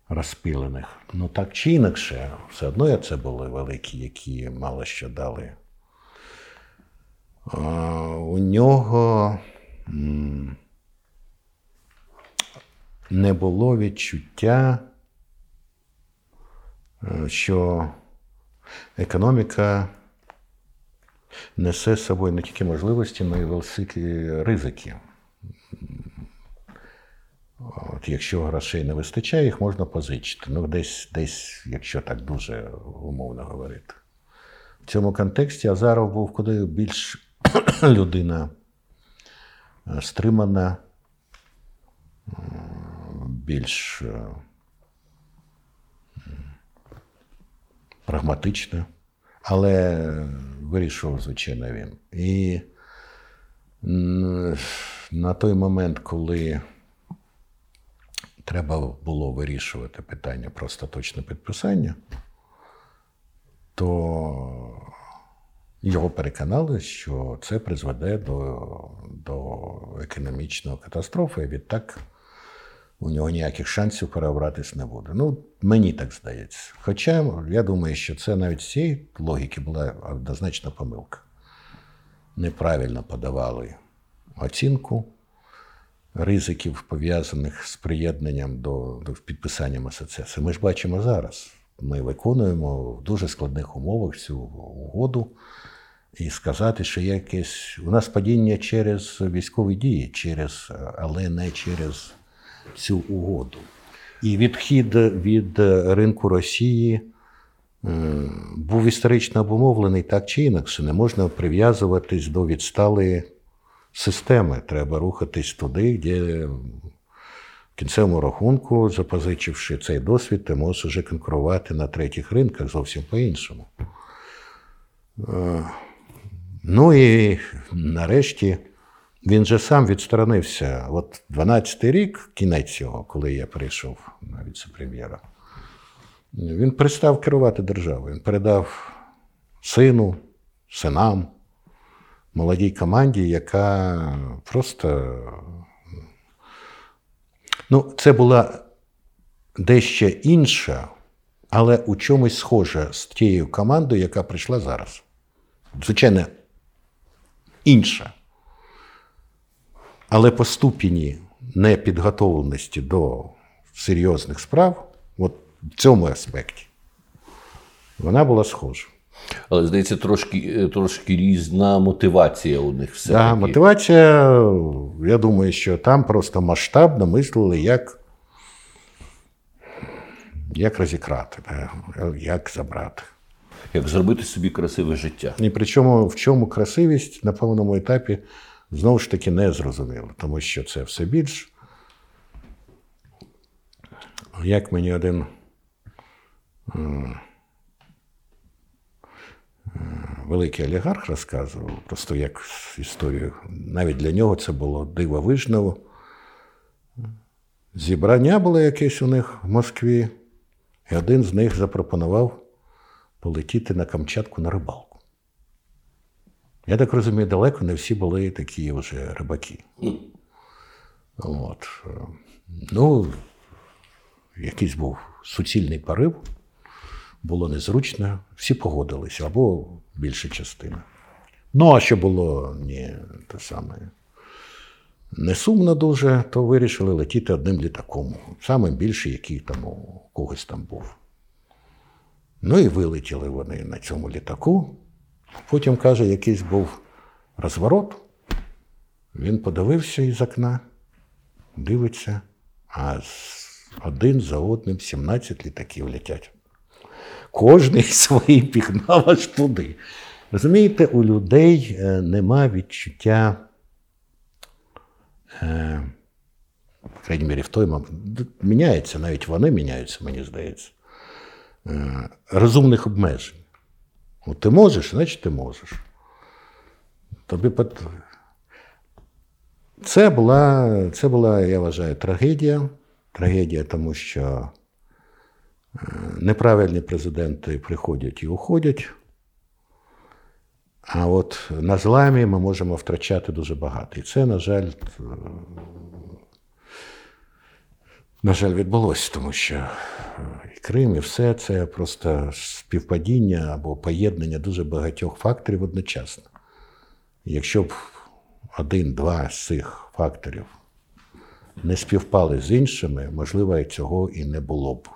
C: розпилених. Ну так чи інакше, все одно це були великі, які мало що дали. У нього не було відчуття, е, що економіка несе з собою не тільки можливості, але й великі ризики. От якщо грошей не вистачає, їх можна позичити. Ну, десь, десь, якщо так дуже умовно говорити. В цьому контексті Азаров був куди більш людина е, стримана, більш е, прагматична, але вирішував, звичайно, він. І на той момент, коли треба було вирішувати питання про остаточне підписання, то його переконали, що це призведе до, до економічної катастрофи, і відтак у нього ніяких шансів переобратись не буде. Ну, мені так здається. Хоча я думаю, що це навіть з цієї логіки була однозначна помилка. Неправильно подавали оцінку ризиків, пов'язаних з приєднанням до, до підписанням асоціації. Ми ж бачимо зараз. Ми виконуємо в дуже складних умовах цю угоду. І сказати, що є якесь у нас падіння через військові дії, через, але не через цю угоду. І відхід від ринку Росії був історично обумовлений так чи інакше. Не можна прив'язуватись до відсталої системи. Треба рухатись туди, де в кінцевому рахунку, запозичивши цей досвід, ти можеш вже конкурувати на третіх ринках зовсім по-іншому. Е, Ну і нарешті він же сам відсторонився. От 12-й рік, кінець його, коли я прийшов на віце-прем'єра, він перестав керувати державою. Він передав сину, синам, молодій команді, яка просто. Ну, це була дещо інша, але у чомусь схожа з тією командою, яка прийшла зараз. Звичайно, інша. Але по ступені непідготовленості до серйозних справ, от в цьому аспекті, вона була схожа.
B: Але здається, трошки, трошки різна мотивація у них все.
C: Да, мотивація, я думаю, що там просто масштабно мислили, як, як розікрати, як забрати.
B: Як зробити собі красиве життя.
C: І причому в чому красивість на певному етапі знову ж таки не зрозуміло, тому що це все більш. Як мені один великий олігарх розказував, просто як історію. Навіть для нього це було дивовижно. Зібрання було якесь у них в Москві, і один з них запропонував полетіти на Камчатку на рибалку. Я так розумію, далеко не всі були такі вже рибаки. От. Ну, якийсь був суцільний порив, було незручно, всі погодилися, або більша частина. Ну, а що було не те саме не сумно дуже, то вирішили летіти одним літаком. Самим більший, який там у когось там був. Ну і вилетіли вони на цьому літаку. Потім, каже, якийсь був розворот. Він подивився із окна, дивиться, а один за одним 17 літаків летять. Кожний свої пігнав аж туди. Розумієте, у людей е, нема відчуття, е, в крайній мірі, в той момент, міняється, навіть вони міняються, мені здається, е, розумних обмежень. От ти можеш, значить ти можеш. Тобі це була, це була, я вважаю, трагедія. Трагедія, тому що неправильні президенти приходять і уходять. А от на зламі ми можемо втрачати дуже багато. І це, на жаль, е, на жаль, відбулося, тому що е, і Крим, і все це просто співпадіння або поєднання дуже багатьох факторів одночасно. Якщо б один-два з цих факторів не співпали з іншими, можливо, цього і не було б.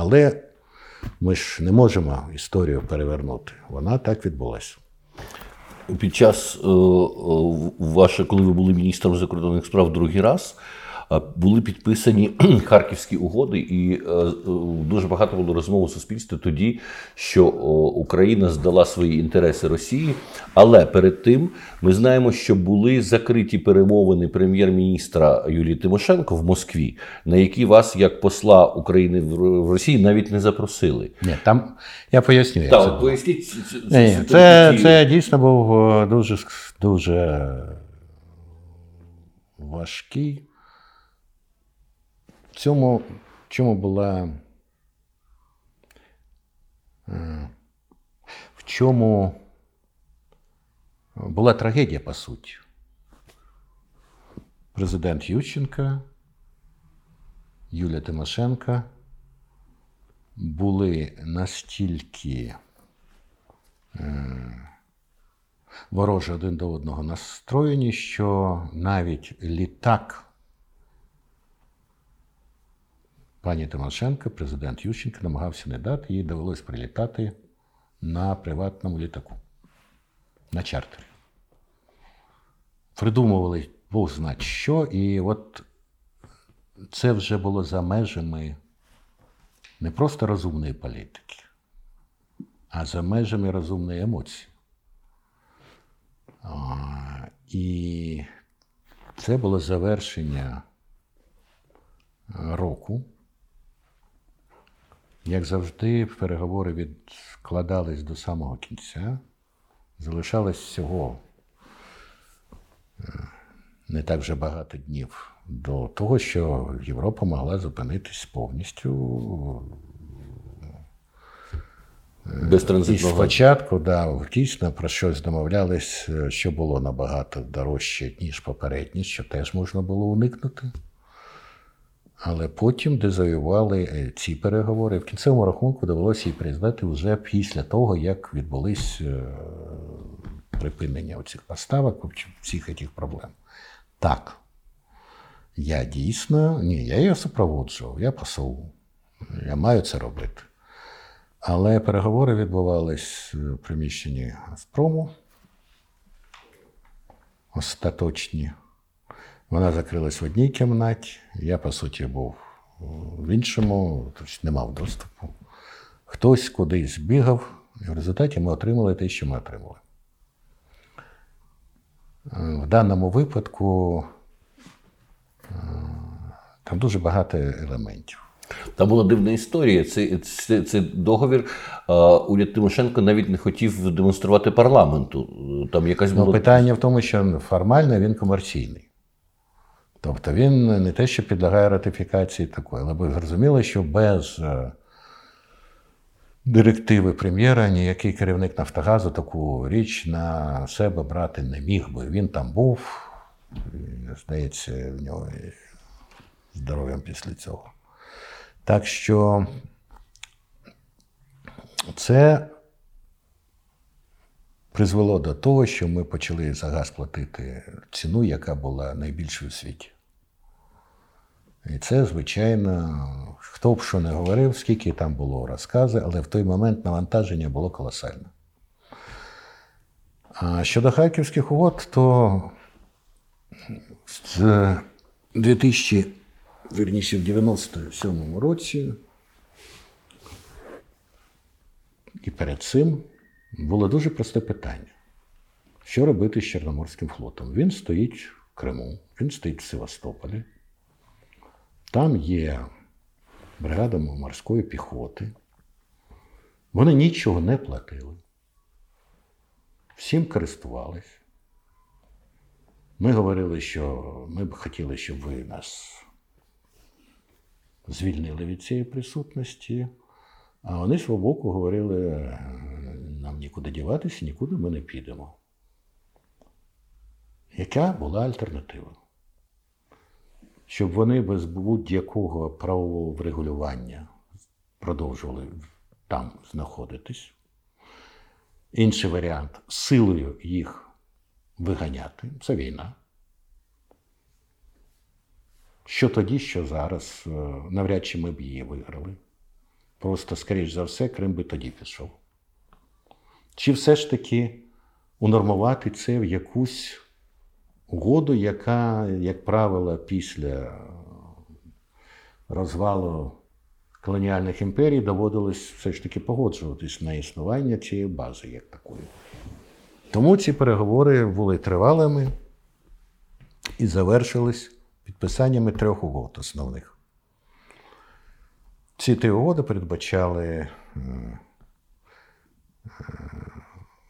C: Але ми ж не можемо історію перевернути. Вона так відбулася.
B: Під час е, е, ваше, коли ви були міністром закордонних справ другий раз, були підписані харківські угоди, і е, е, дуже багато було розмов у суспільстві тоді, що Україна здала свої інтереси Росії. Але перед тим ми знаємо, що були закриті перемовини прем'єр-міністра Юлії Тимошенко в Москві, на які вас, як посла України в Росії, навіть не запросили.
C: Ні, там я поясню.
B: Так, це поясніть
C: це, це, це дійсно був е, дуже дуже важкий цьому чому була. Е, в чому була трагедія, по суті. Президент Ющенка, Юлія Тимошенка були настільки е, вороже один до одного настроєні, що навіть літак Пані Тимошенко, президент Ющенко, намагався не дати, їй довелось прилітати на приватному літаку, на чартері. Придумували Бог знать що, і от це вже було за межами не просто розумної політики, а за межами розумної емоції. І це було завершення року. Як завжди, переговори відкладались до самого кінця. Залишалось всього е, не так вже багато днів до того, що Європа могла зупинитись повністю.
B: Е, Без транзитного.
C: І спочатку, да, дійсно про щось домовлялись, е, що було набагато дорожче, ніж попередні, що теж можна було уникнути. Але потім дезавіювали е, ці переговори. В кінцевому рахунку довелося її признати вже після того, як відбулись е, припинення оцих поставок, всіх цих проблем. Так, я дійсно, ні, я її супроводжував, я посол, я маю це робити. Але переговори відбувались в приміщенні Газпрому остаточні. Вона закрилась в одній кімнаті, я, по суті, був в іншому, тобто не мав доступу. Хтось кудись бігав, і в результаті ми отримали те, що ми отримали. В даному випадку е, там дуже багато елементів.
B: Там була дивна історія. Це, це, це договір. Уряд Тимошенко навіть не хотів демонструвати парламенту. Там якась
C: Ну, питання в тому, що формально він комерційний. Тобто він не те, що підлягає ратифікації такої, але ви зрозуміли, що без е, директиви прем'єра ніякий керівник Нафтогазу таку річ на себе брати не міг би. Він там був, здається, в нього здоров'ям після цього. Так що це призвело до того, що ми почали за газ платити ціну, яка була найбільшою у світі. І це, звичайно, хто б що не говорив, скільки там було розкази, але в той момент навантаження було колосальне. А щодо харківських угод, то з 2000, вірніше, в 97 році і перед цим було дуже просте питання: що робити з Чорноморським флотом? Він стоїть в Криму, він стоїть в Севастополі. Там є бригада морської піхоти. Вони нічого не платили. Всім користувались. Ми говорили, що ми б хотіли, щоб ви нас звільнили від цієї присутності. А вони свого боку говорили, нам нікуди діватися, нікуди ми не підемо. Яка була альтернатива? Щоб вони без будь-якого правового врегулювання продовжували там знаходитись. Інший варіант силою їх виганяти це війна. Що тоді, що зараз, е, навряд чи ми б її виграли. Просто, скоріш за все, Крим би тоді пішов. Чи все ж таки унормувати це в якусь угоду, яка, як правило, після розвалу колоніальних імперій доводилось все ж таки погоджуватись на існування цієї бази як такої. Тому ці переговори були тривалими і завершились підписаннями трьох угод основних. Ці угоди передбачали е,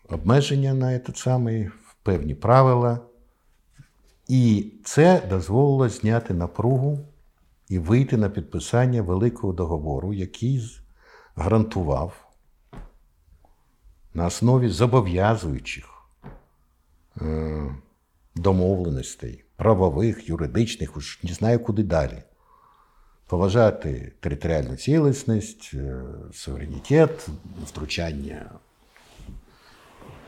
C: обмеження на этот самий, певні правила, і це дозволило зняти напругу і вийти на підписання великого договору, який гарантував на основі зобов'язуючих е, домовленостей, правових, юридичних, уж не знаю куди далі. Поважати територіальну цілісність, е, суверенітет, втручання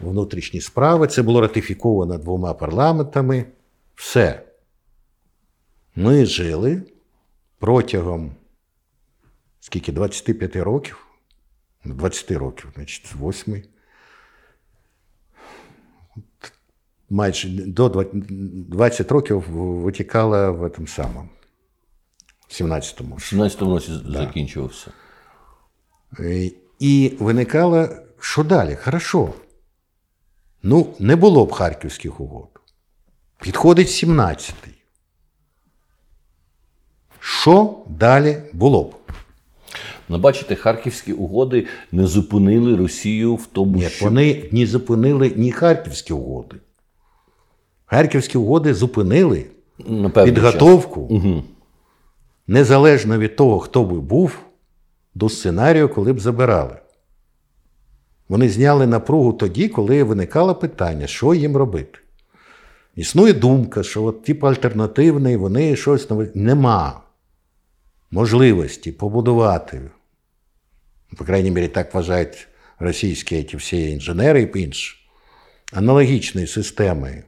C: внутрішні справи. Це було ратифіковано двома парламентами. Все. Ми жили протягом скільки 25 років, 20 років, значить, 8. Майже до 20 років витікала в этом самому. В 17-му.
B: в 17-му році закінчувався.
C: Е, І виникало, що далі? Хорошо. Ну, не було б харківських угод. Підходить 17-й. Що далі було б?
B: Ну, бачите, харківські угоди не зупинили Росію в тому,
C: Ні,
B: що
C: вони не зупинили ні харківські угоди. Харківські угоди зупинили
B: на певний час.
C: підготовку,
B: Угу.
C: Незалежно від того, хто би був, до сценарію, коли б забирали. Вони зняли напругу тоді, коли виникало питання, що їм робити. Існує думка, що от, типу альтернативний, вони щось нове. Нема можливості побудувати, по крайній мірі, так вважають російські ті всі інженери і інші, аналогічної системи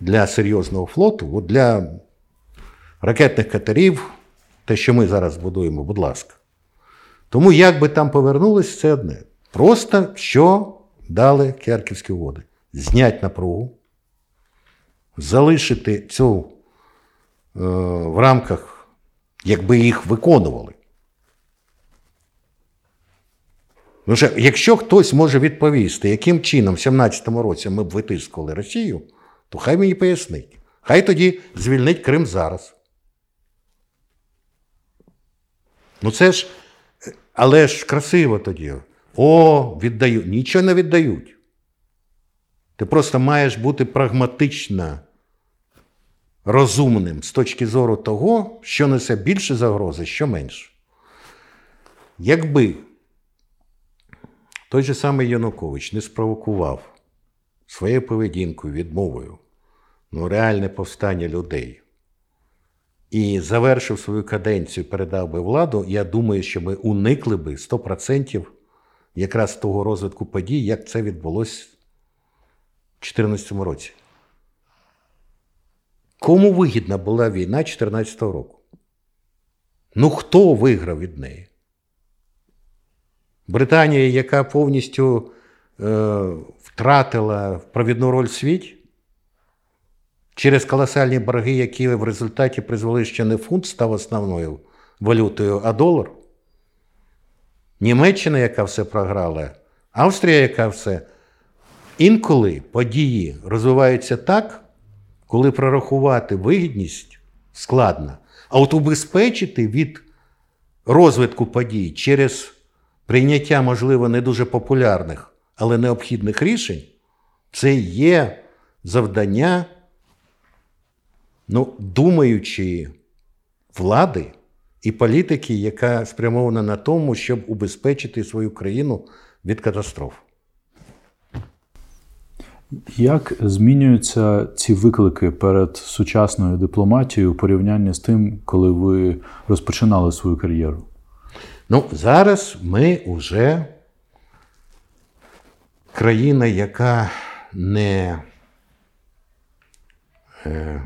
C: для серйозного флоту, от для ракетних катерів, те, що ми зараз будуємо, будь ласка. Тому як би там повернулось, це одне. Просто що дали Керківські угоди? Знять напругу, залишити цю е, в рамках, якби їх виконували. Ну, що, якщо хтось може відповісти, яким чином в 17-му році ми б витискували Росію, то хай мені пояснить. Хай тоді звільнить Крим зараз. Ну це ж, але ж красиво тоді. О, віддають. Нічого не віддають. Ти просто маєш бути прагматично розумним з точки зору того, що несе більше загрози, що менше. Якби той же самий Янукович не спровокував своєю поведінкою, відмовою, ну, реальне повстання людей і завершив свою каденцію, передав би владу, я думаю, що ми уникли би 100% якраз того розвитку подій, як це відбулося в 2014 році. Кому вигідна була війна 2014 року? Ну, хто виграв від неї? Британія, яка повністю е, втратила провідну роль в світі, через колосальні борги, які в результаті призвели, що не фунт став основною валютою, а долар. Німеччина, яка все програла, Австрія, яка все. Інколи події розвиваються так, коли прорахувати вигідність складно, а от убезпечити від розвитку подій через прийняття, можливо, не дуже популярних, але необхідних рішень, це є завдання ну, думаючої влади і політики, яка спрямована на тому, щоб убезпечити свою країну від катастроф.
A: Як змінюються ці виклики перед сучасною дипломатією у порівнянні з тим, коли ви розпочинали свою кар'єру?
C: Ну, зараз ми вже країна, яка не е,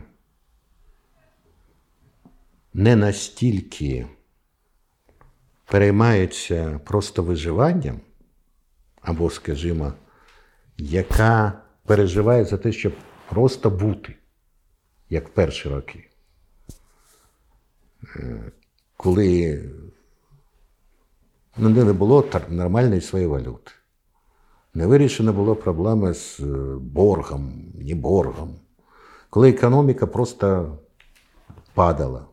C: не настільки переймається просто виживанням, або, скажімо, яка переживає за те, щоб просто бути, як в перші роки, е, коли ну, не було нормальної своєї валюти. Не вирішена була проблема з е, боргом, ні боргом, коли економіка просто падала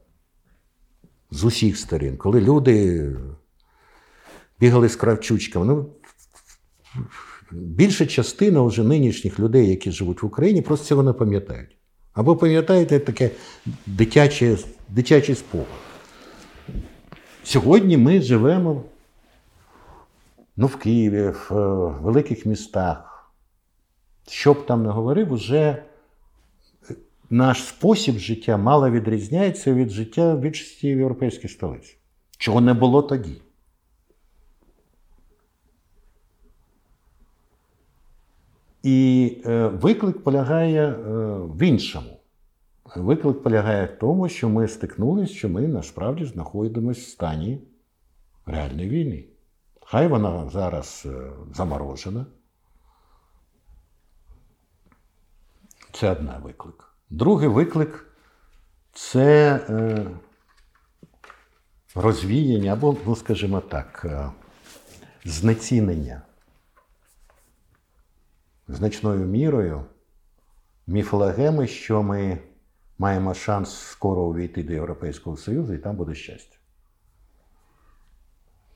C: з усіх сторін, коли люди бігали з кравчучками. Ну, Більша частина вже нинішніх людей, які живуть в Україні, просто цього не пам'ятають. Або пам'ятаєте таке дитяче, дитячий спогад. Сьогодні ми живемо ну, в Києві, в великих містах. Що б там не говорив, уже наш спосіб життя мало відрізняється від життя в більшості європейських столиць, чого не було тоді. І е, виклик полягає е, в іншому. Виклик полягає в тому, що ми стикнулися, що ми насправді знаходимося в стані реальної війни. Хай вона зараз е, заморожена. Це одна виклик. Другий виклик це е, розвіяння або, ну, скажімо так, е, знецінення значною мірою міфологеми, що ми маємо шанс скоро увійти до Європейського Союзу і там буде щастя.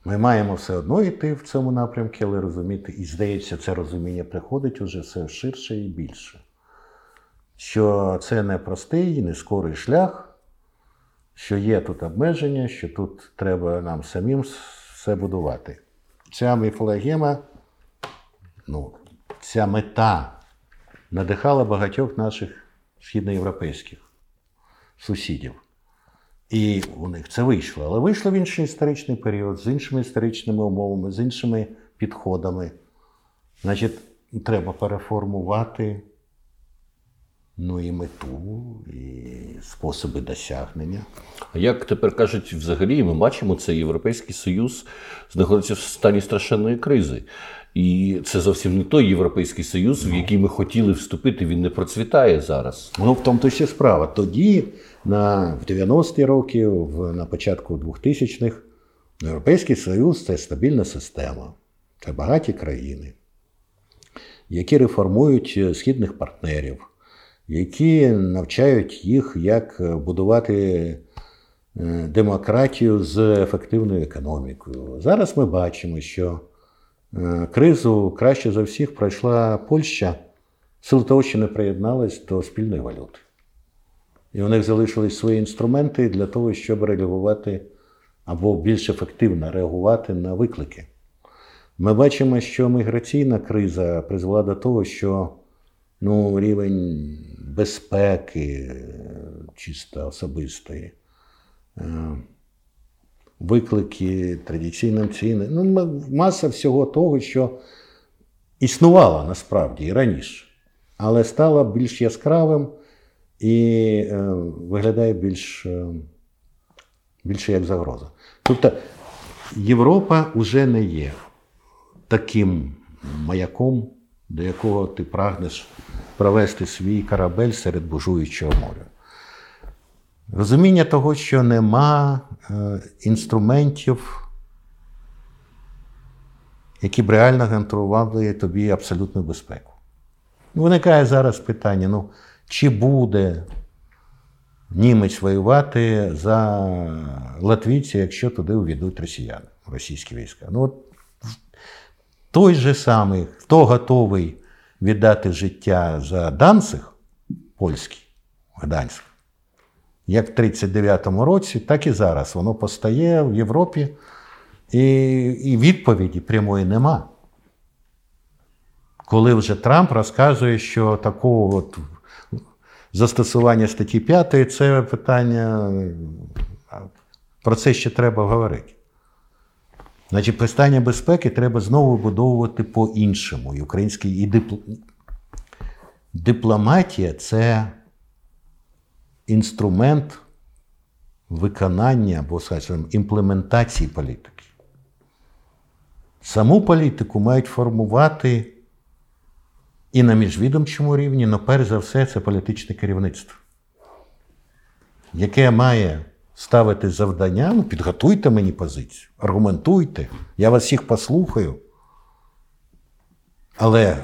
C: Ми маємо все одно йти в цьому напрямку, але розуміти, і здається, це розуміння приходить уже все ширше і більше що це не простий, не скорий шлях, що є тут обмеження, що тут треба нам самим все будувати. Ця міфологема, ну, ця мета надихала багатьох наших східноєвропейських сусідів. І у них це вийшло. Але вийшло в інший історичний період, з іншими історичними умовами, з іншими підходами. Значить, треба переформувати ну і мету, і способи досягнення.
B: А як тепер кажуть, взагалі ми бачимо, це Європейський Союз знаходиться в стані страшенної кризи. І це зовсім не той Європейський Союз, в який ми хотіли вступити, він не процвітає зараз.
C: Ну, в тому то ще справа. Тоді, на, в 90-ті роки, в, на початку 2000-х, Європейський Союз це стабільна система, це багаті країни, які реформують східних партнерів які навчають їх, як будувати е, демократію з ефективною економікою. Зараз ми бачимо, що е, кризу краще за всіх пройшла Польща, силу того, що не приєдналась до спільної валюти. І у них залишились свої інструменти для того, щоб реагувати або більш ефективно реагувати на виклики. Ми бачимо, що міграційна криза призвела до того, що ну, рівень безпеки чисто особистої, е, виклики традиційним ціни, ну, маса всього того, що існувало насправді і раніше, але стало більш яскравим і е, виглядає більш, е, більше як загроза. Тобто Європа вже не є таким маяком, до якого ти прагнеш провести свій корабель серед бужуючого моря. Розуміння того, що нема е, інструментів, які б реально гарантували тобі абсолютну безпеку. Виникає зараз питання: ну, чи буде німець воювати за латвійця, якщо туди увійдуть росіяни, російські війська? Ну, от той же самий, хто готовий віддати життя за Данциг, польський, Гданськ, як в 39-му році, так і зараз. Воно постає в Європі, і, і відповіді прямої нема. Коли вже Трамп розказує, що такого от застосування статті 5 це питання, про це ще треба говорити. Значить, питання безпеки треба знову будовувати по-іншому. І український і дипл... дипломатія це інструмент виконання або скажімо, імплементації політики. Саму політику мають формувати і на міжвідомчому рівні, але перш за все, це політичне керівництво, яке має ставити завдання, ну, підготуйте мені позицію, аргументуйте, я вас всіх послухаю. Але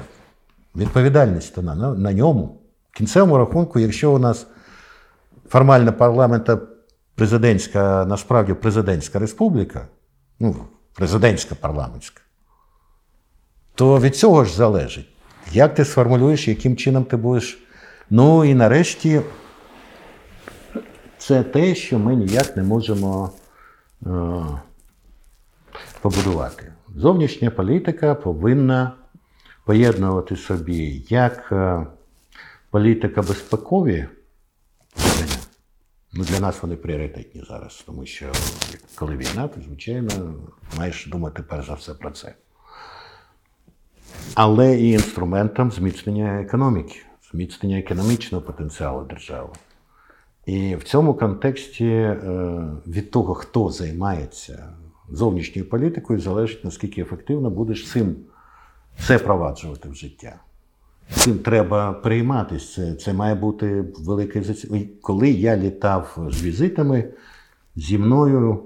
C: відповідальність на, на, ньому. В кінцевому рахунку, якщо у нас формально парламента президентська, насправді президентська республіка, ну, президентська парламентська, то від цього ж залежить, як ти сформулюєш, яким чином ти будеш. Ну і нарешті це те, що ми ніяк не можемо е, побудувати. Зовнішня політика повинна поєднувати собі як е, політика безпекові. Ну, Для нас вони пріоритетні зараз, тому що коли війна, то, звичайно, маєш думати перш за все про це. Але і інструментом зміцнення економіки, зміцнення економічного потенціалу держави. І в цьому контексті е, від того, хто займається зовнішньою політикою, залежить, наскільки ефективно будеш цим це впроваджувати в життя. Цим треба прийматися. Це це має бути велике Коли я літав з візитами, зі мною,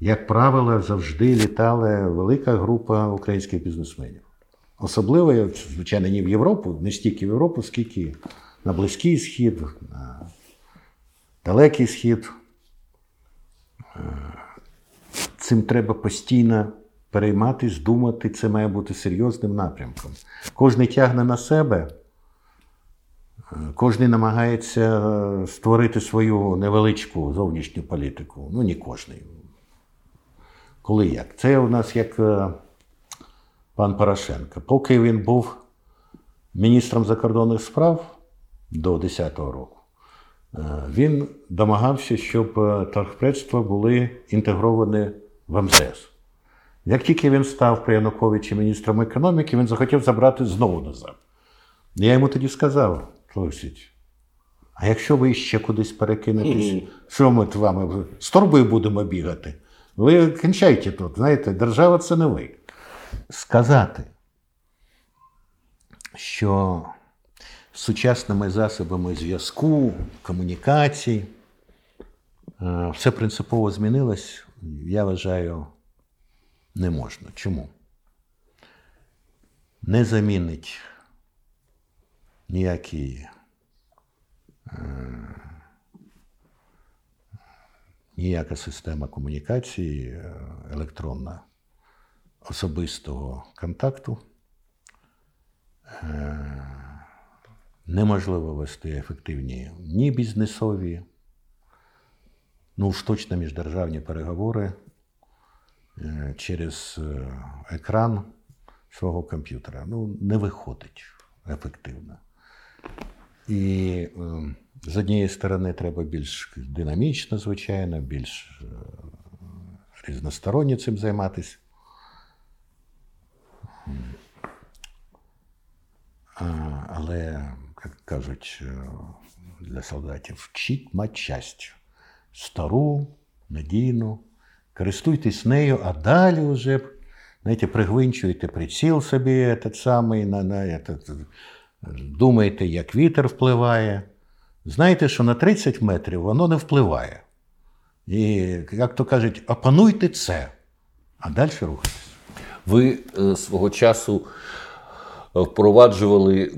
C: як правило, завжди літала велика група українських бізнесменів. Особливо, звичайно, не в Європу, не стільки в Європу, скільки на Близький Схід, на Далекий Схід. Е, цим треба постійно перейматись, думати, це має бути серйозним напрямком. Кожний тягне на себе, е, кожен намагається створити свою невеличку зовнішню політику. Ну, не кожний. Коли як? Це у нас як е, пан Порошенко. Поки він був міністром закордонних справ до 2010 року. Е, він домагався, щоб е, торгпредства були інтегровані в МЗС. Як тільки він став при Януковичі міністром економіки, він захотів забрати знову назад. Я йому тоді сказав, Олексій, а якщо ви ще кудись перекинетесь, що ми з вами з торбою будемо бігати? Ви кінчайте тут, знаєте, держава це не ви. Сказати, що сучасними засобами зв'язку, комунікацій. Е, все принципово змінилось, я вважаю, не можна. Чому? Не замінить ніякі е, ніяка система комунікації е, електронна особистого контакту. Е, неможливо вести ефективні ні бізнесові, ну уж точно міждержавні переговори е, через екран свого комп'ютера. Ну, не виходить ефективно. І з однієї сторони, треба більш динамічно, звичайно, більш е, різносторонньо цим займатися. Але, як кажуть, е, для солдатів вчіть матчасть. Стару, надійну, користуйтесь нею, а далі вже знаєте, пригвинчуєте приціл собі, этот самий, на, на, этот, думаєте, як вітер впливає. Знаєте, що на 30 метрів воно не впливає. І, як то кажуть, опануйте це, а далі рухайтесь.
B: Ви е, свого часу е, впроваджували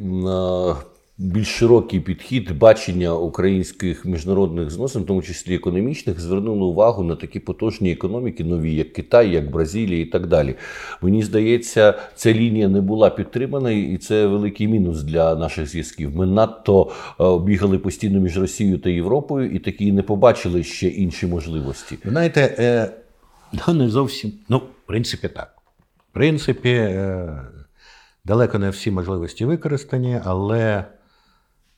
B: більш широкий підхід бачення українських міжнародних зносин, в тому числі економічних, звернули увагу на такі потужні економіки, нові, як Китай, як Бразилія і так далі. Мені здається, ця лінія не була підтримана, і це великий мінус для наших зв'язків. Ми надто е, бігали постійно між Росією та Європою і такі не побачили ще інші можливості.
C: Знаєте, е, ну не зовсім. Ну, в принципі, так. В принципі, е, далеко не всі можливості використані, але.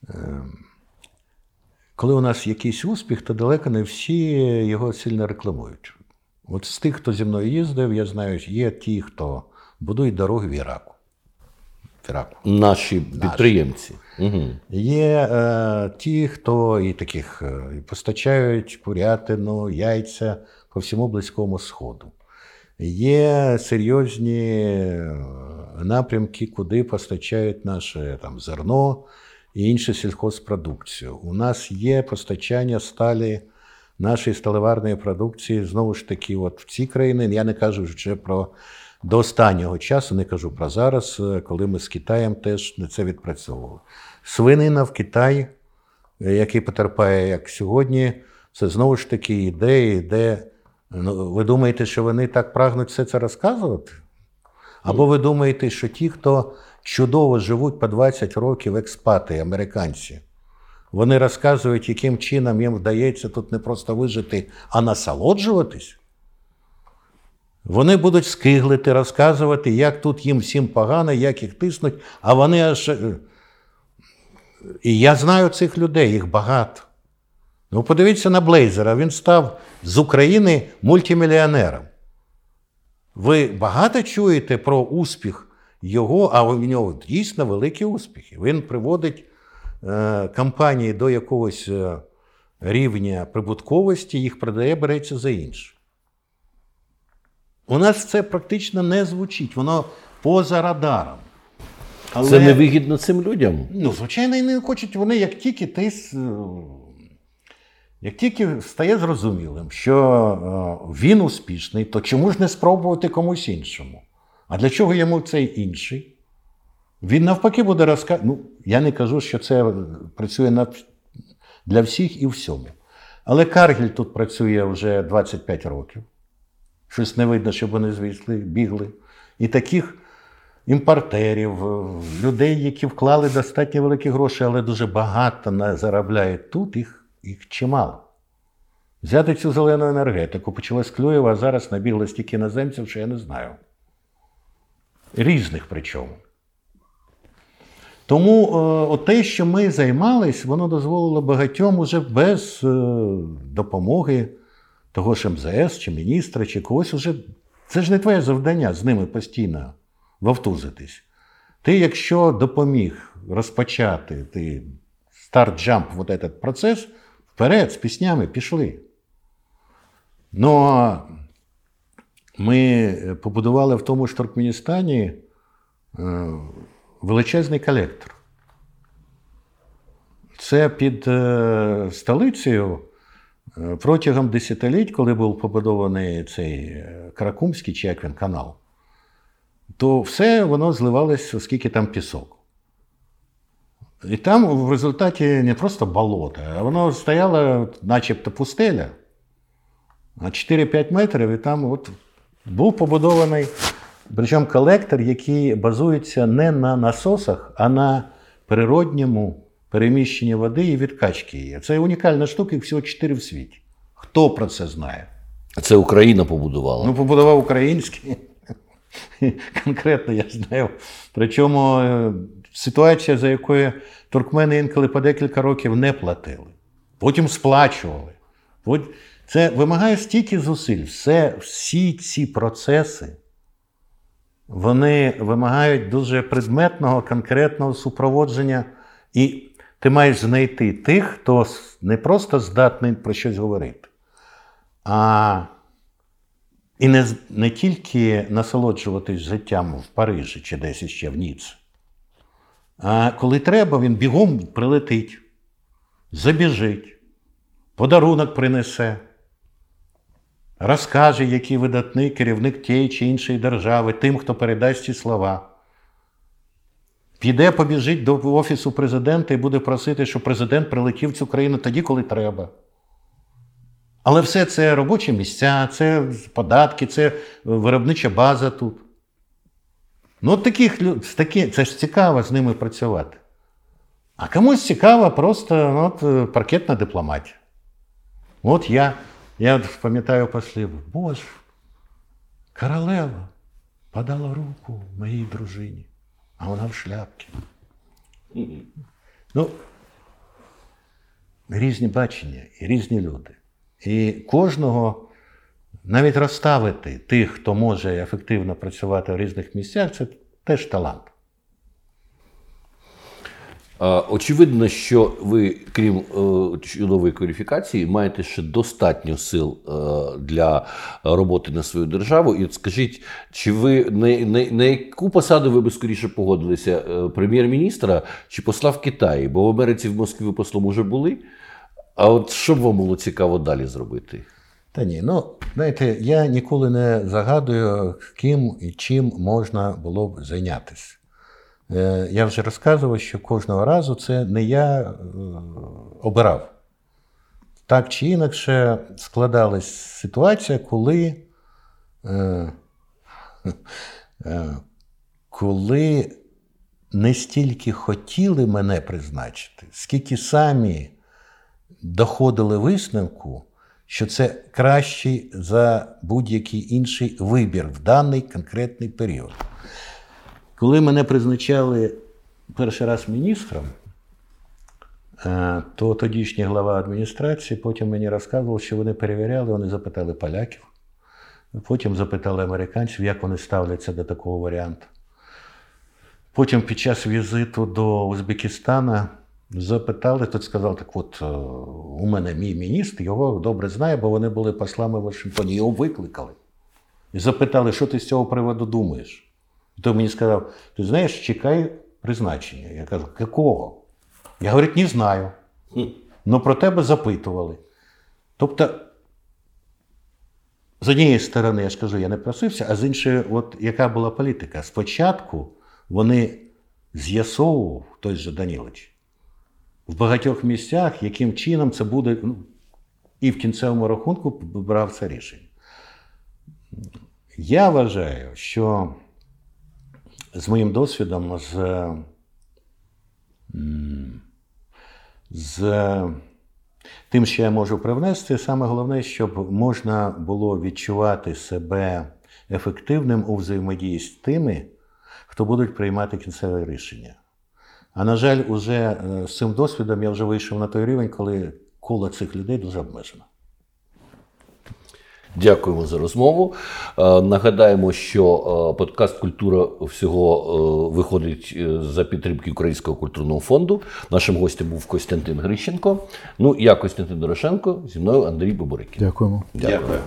C: Ем, коли у нас якийсь успіх, то далеко не всі його сильно рекламують. От з тих, хто зі мною їздив, я знаю, є ті, хто будують дороги в Іраку.
B: В Іраку. Наші підприємці. Угу.
C: Є е, ті, хто і таких е, постачають курятину, яйця по всьому Близькому Сходу. Є серйозні е, напрямки, куди постачають наше там, зерно і іншу сільхозпродукцію. У нас є постачання сталі нашої сталеварної продукції знову ж таки, от в ці країни. Я не кажу вже про до останнього часу, не кажу про зараз, е, коли ми з Китаєм теж не це відпрацьовували. Свинина в Китаї, е, який потерпає як сьогодні, це знову ж таки ідея, де ну, ви думаєте, що вони так прагнуть все це розказувати? Або ви думаєте, що ті, хто чудово живуть по 20 років експати, американці. Вони розказують, яким чином їм вдається тут не просто вижити, а насолоджуватись. Вони будуть скиглити, розказувати, як тут їм всім погано, як їх тиснуть, а вони аж. Е, і я знаю цих людей, їх багато. Ну, подивіться на Блейзера, він став з України мультимільйонером. Ви багато чуєте про успіх його, а в нього дійсно великі успіхи. Він приводить е, компанії до якогось е, рівня прибутковості, їх продає, береться за інше. У нас це практично не звучить, воно поза радаром.
B: Але, Це невигідно цим людям.
C: Ну, звичайно, і не хочуть вони, як тільки ти. Е, як тільки стає зрозумілим, що він успішний, то чому ж не спробувати комусь іншому? А для чого йому цей інший? Він навпаки буде розказувати. Ну, я не кажу, що це працює на... для всіх і всьому. Але Каргіль тут працює вже 25 років. Щось не видно, щоб вони звісли, бігли. І таких імпортерів, людей, які вклали достатньо великі гроші, але дуже багато заробляють тут, їх, їх чимало. Взяти цю зелену енергетику, почалось Клюєва, а зараз набігло стільки іноземців, що я не знаю різних причому. Тому е, те, що ми займались, воно дозволило багатьом уже без е, допомоги того ж МЗС, чи міністра, чи когось уже. Це ж не твоє завдання з ними постійно вовтузитись. Ти, якщо допоміг розпочати ти старт-джамп, вот этот процес, вперед з піснями пішли. Ну, ми побудували в тому ж Туркменістані е, величезний колектор. Це під е, столицею е, протягом десятиліть, коли був побудований цей Каракумський чи як він канал, то все воно зливалось, оскільки там пісок. І там в результаті не просто болото, а воно стояло, начебто пустеля. А 4-5 метрів і там от був побудований, причому колектор, який базується не на насосах, а на природньому переміщенні води і відкачки її. Це унікальна штука, їх всього 4 в світі. Хто про це знає?
B: Це Україна побудувала.
C: Ну, побудував український. Конкретно я знаю. Причому е, ситуація, за якою туркмени інколи по декілька років не платили, потім сплачували. Це вимагає стільки зусиль. Все, Всі ці процеси вони вимагають дуже предметного, конкретного супроводження. І ти маєш знайти тих, хто не просто здатний про щось говорити, а і не не тільки насолоджуватись життям в Парижі чи десь ще в Ніці, а коли треба, він бігом прилетить, забіжить, подарунок принесе, розкаже, який видатний керівник тієї чи іншої держави, тим, хто передасть ці слова. Піде, побіжить до Офісу президента і буде просити, щоб президент прилетів в цю країну тоді, коли треба. Але все це робочі місця, це податки, це виробнича база тут. Ну, от таких такі, це ж цікаво з ними працювати. А комусь цікаво просто от, паркетна дипломатія. От я я пам'ятаю послів, Боже, королева подала руку моїй дружині, а вона в шляпці. Ну, різні бачення і різні люди. І кожного навіть розставити тих, хто може ефективно працювати в різних місцях, це теж талант.
B: Очевидно, що ви, крім е, чудової кваліфікації, маєте ще достатньо сил е, для роботи на свою державу. І от скажіть, чи ви на, на, на яку посаду ви би скоріше погодилися е, прем'єр-міністра чи посла в Китаї? Бо в Америці в Москві послом уже були. А от що б вам було цікаво далі зробити?
C: Та ні, ну знаєте, я ніколи не загадую, ким і чим можна було б зайнятися. Е, я вже розказував, що кожного разу це не я е, обирав. Так чи інакше складалась ситуація, коли е, коли не стільки хотіли мене призначити, скільки самі доходили висновку, що це кращий за будь-який інший вибір в даний конкретний період. Коли мене призначали перший раз міністром, е, то тодішній глава адміністрації потім мені розказував, що вони перевіряли, вони запитали поляків, потім запитали американців, як вони ставляться до такого варіанту. Потім під час візиту до Узбекистана запитали, тут сказав, так от е, у мене мій міністр, його добре знає, бо вони були послами в Вашингтоні, його викликали. І запитали, що ти з цього приводу думаєш. І той мені сказав: ти знаєш, чекай призначення. Я кажу, якого? Я говорю, не знаю. Ну про тебе запитували. Тобто, з однієї сторони, я скажу, я не просився, а з іншої, от яка була політика? Спочатку вони з'ясовував той же Данілович, в багатьох місцях, яким чином це буде, ну, і в кінцевому рахунку брав це рішення. Я вважаю, що з моїм досвідом, з, з тим, що я можу привнести, саме головне, щоб можна було відчувати себе ефективним у взаємодії з тими, хто будуть приймати кінцеве рішення. А на жаль, уже е, з цим досвідом я вже вийшов на той рівень, коли коло цих людей дуже обмежено.
B: Дякуємо за розмову. Е, нагадаємо, що е, подкаст Культура всього виходить за підтримки Українського культурного фонду. Нашим гостем був Костянтин Грищенко. Ну, я Костянтин Дорошенко, зі мною Андрій Боборикін.
A: Дякуємо.
B: Дякую. Дякую.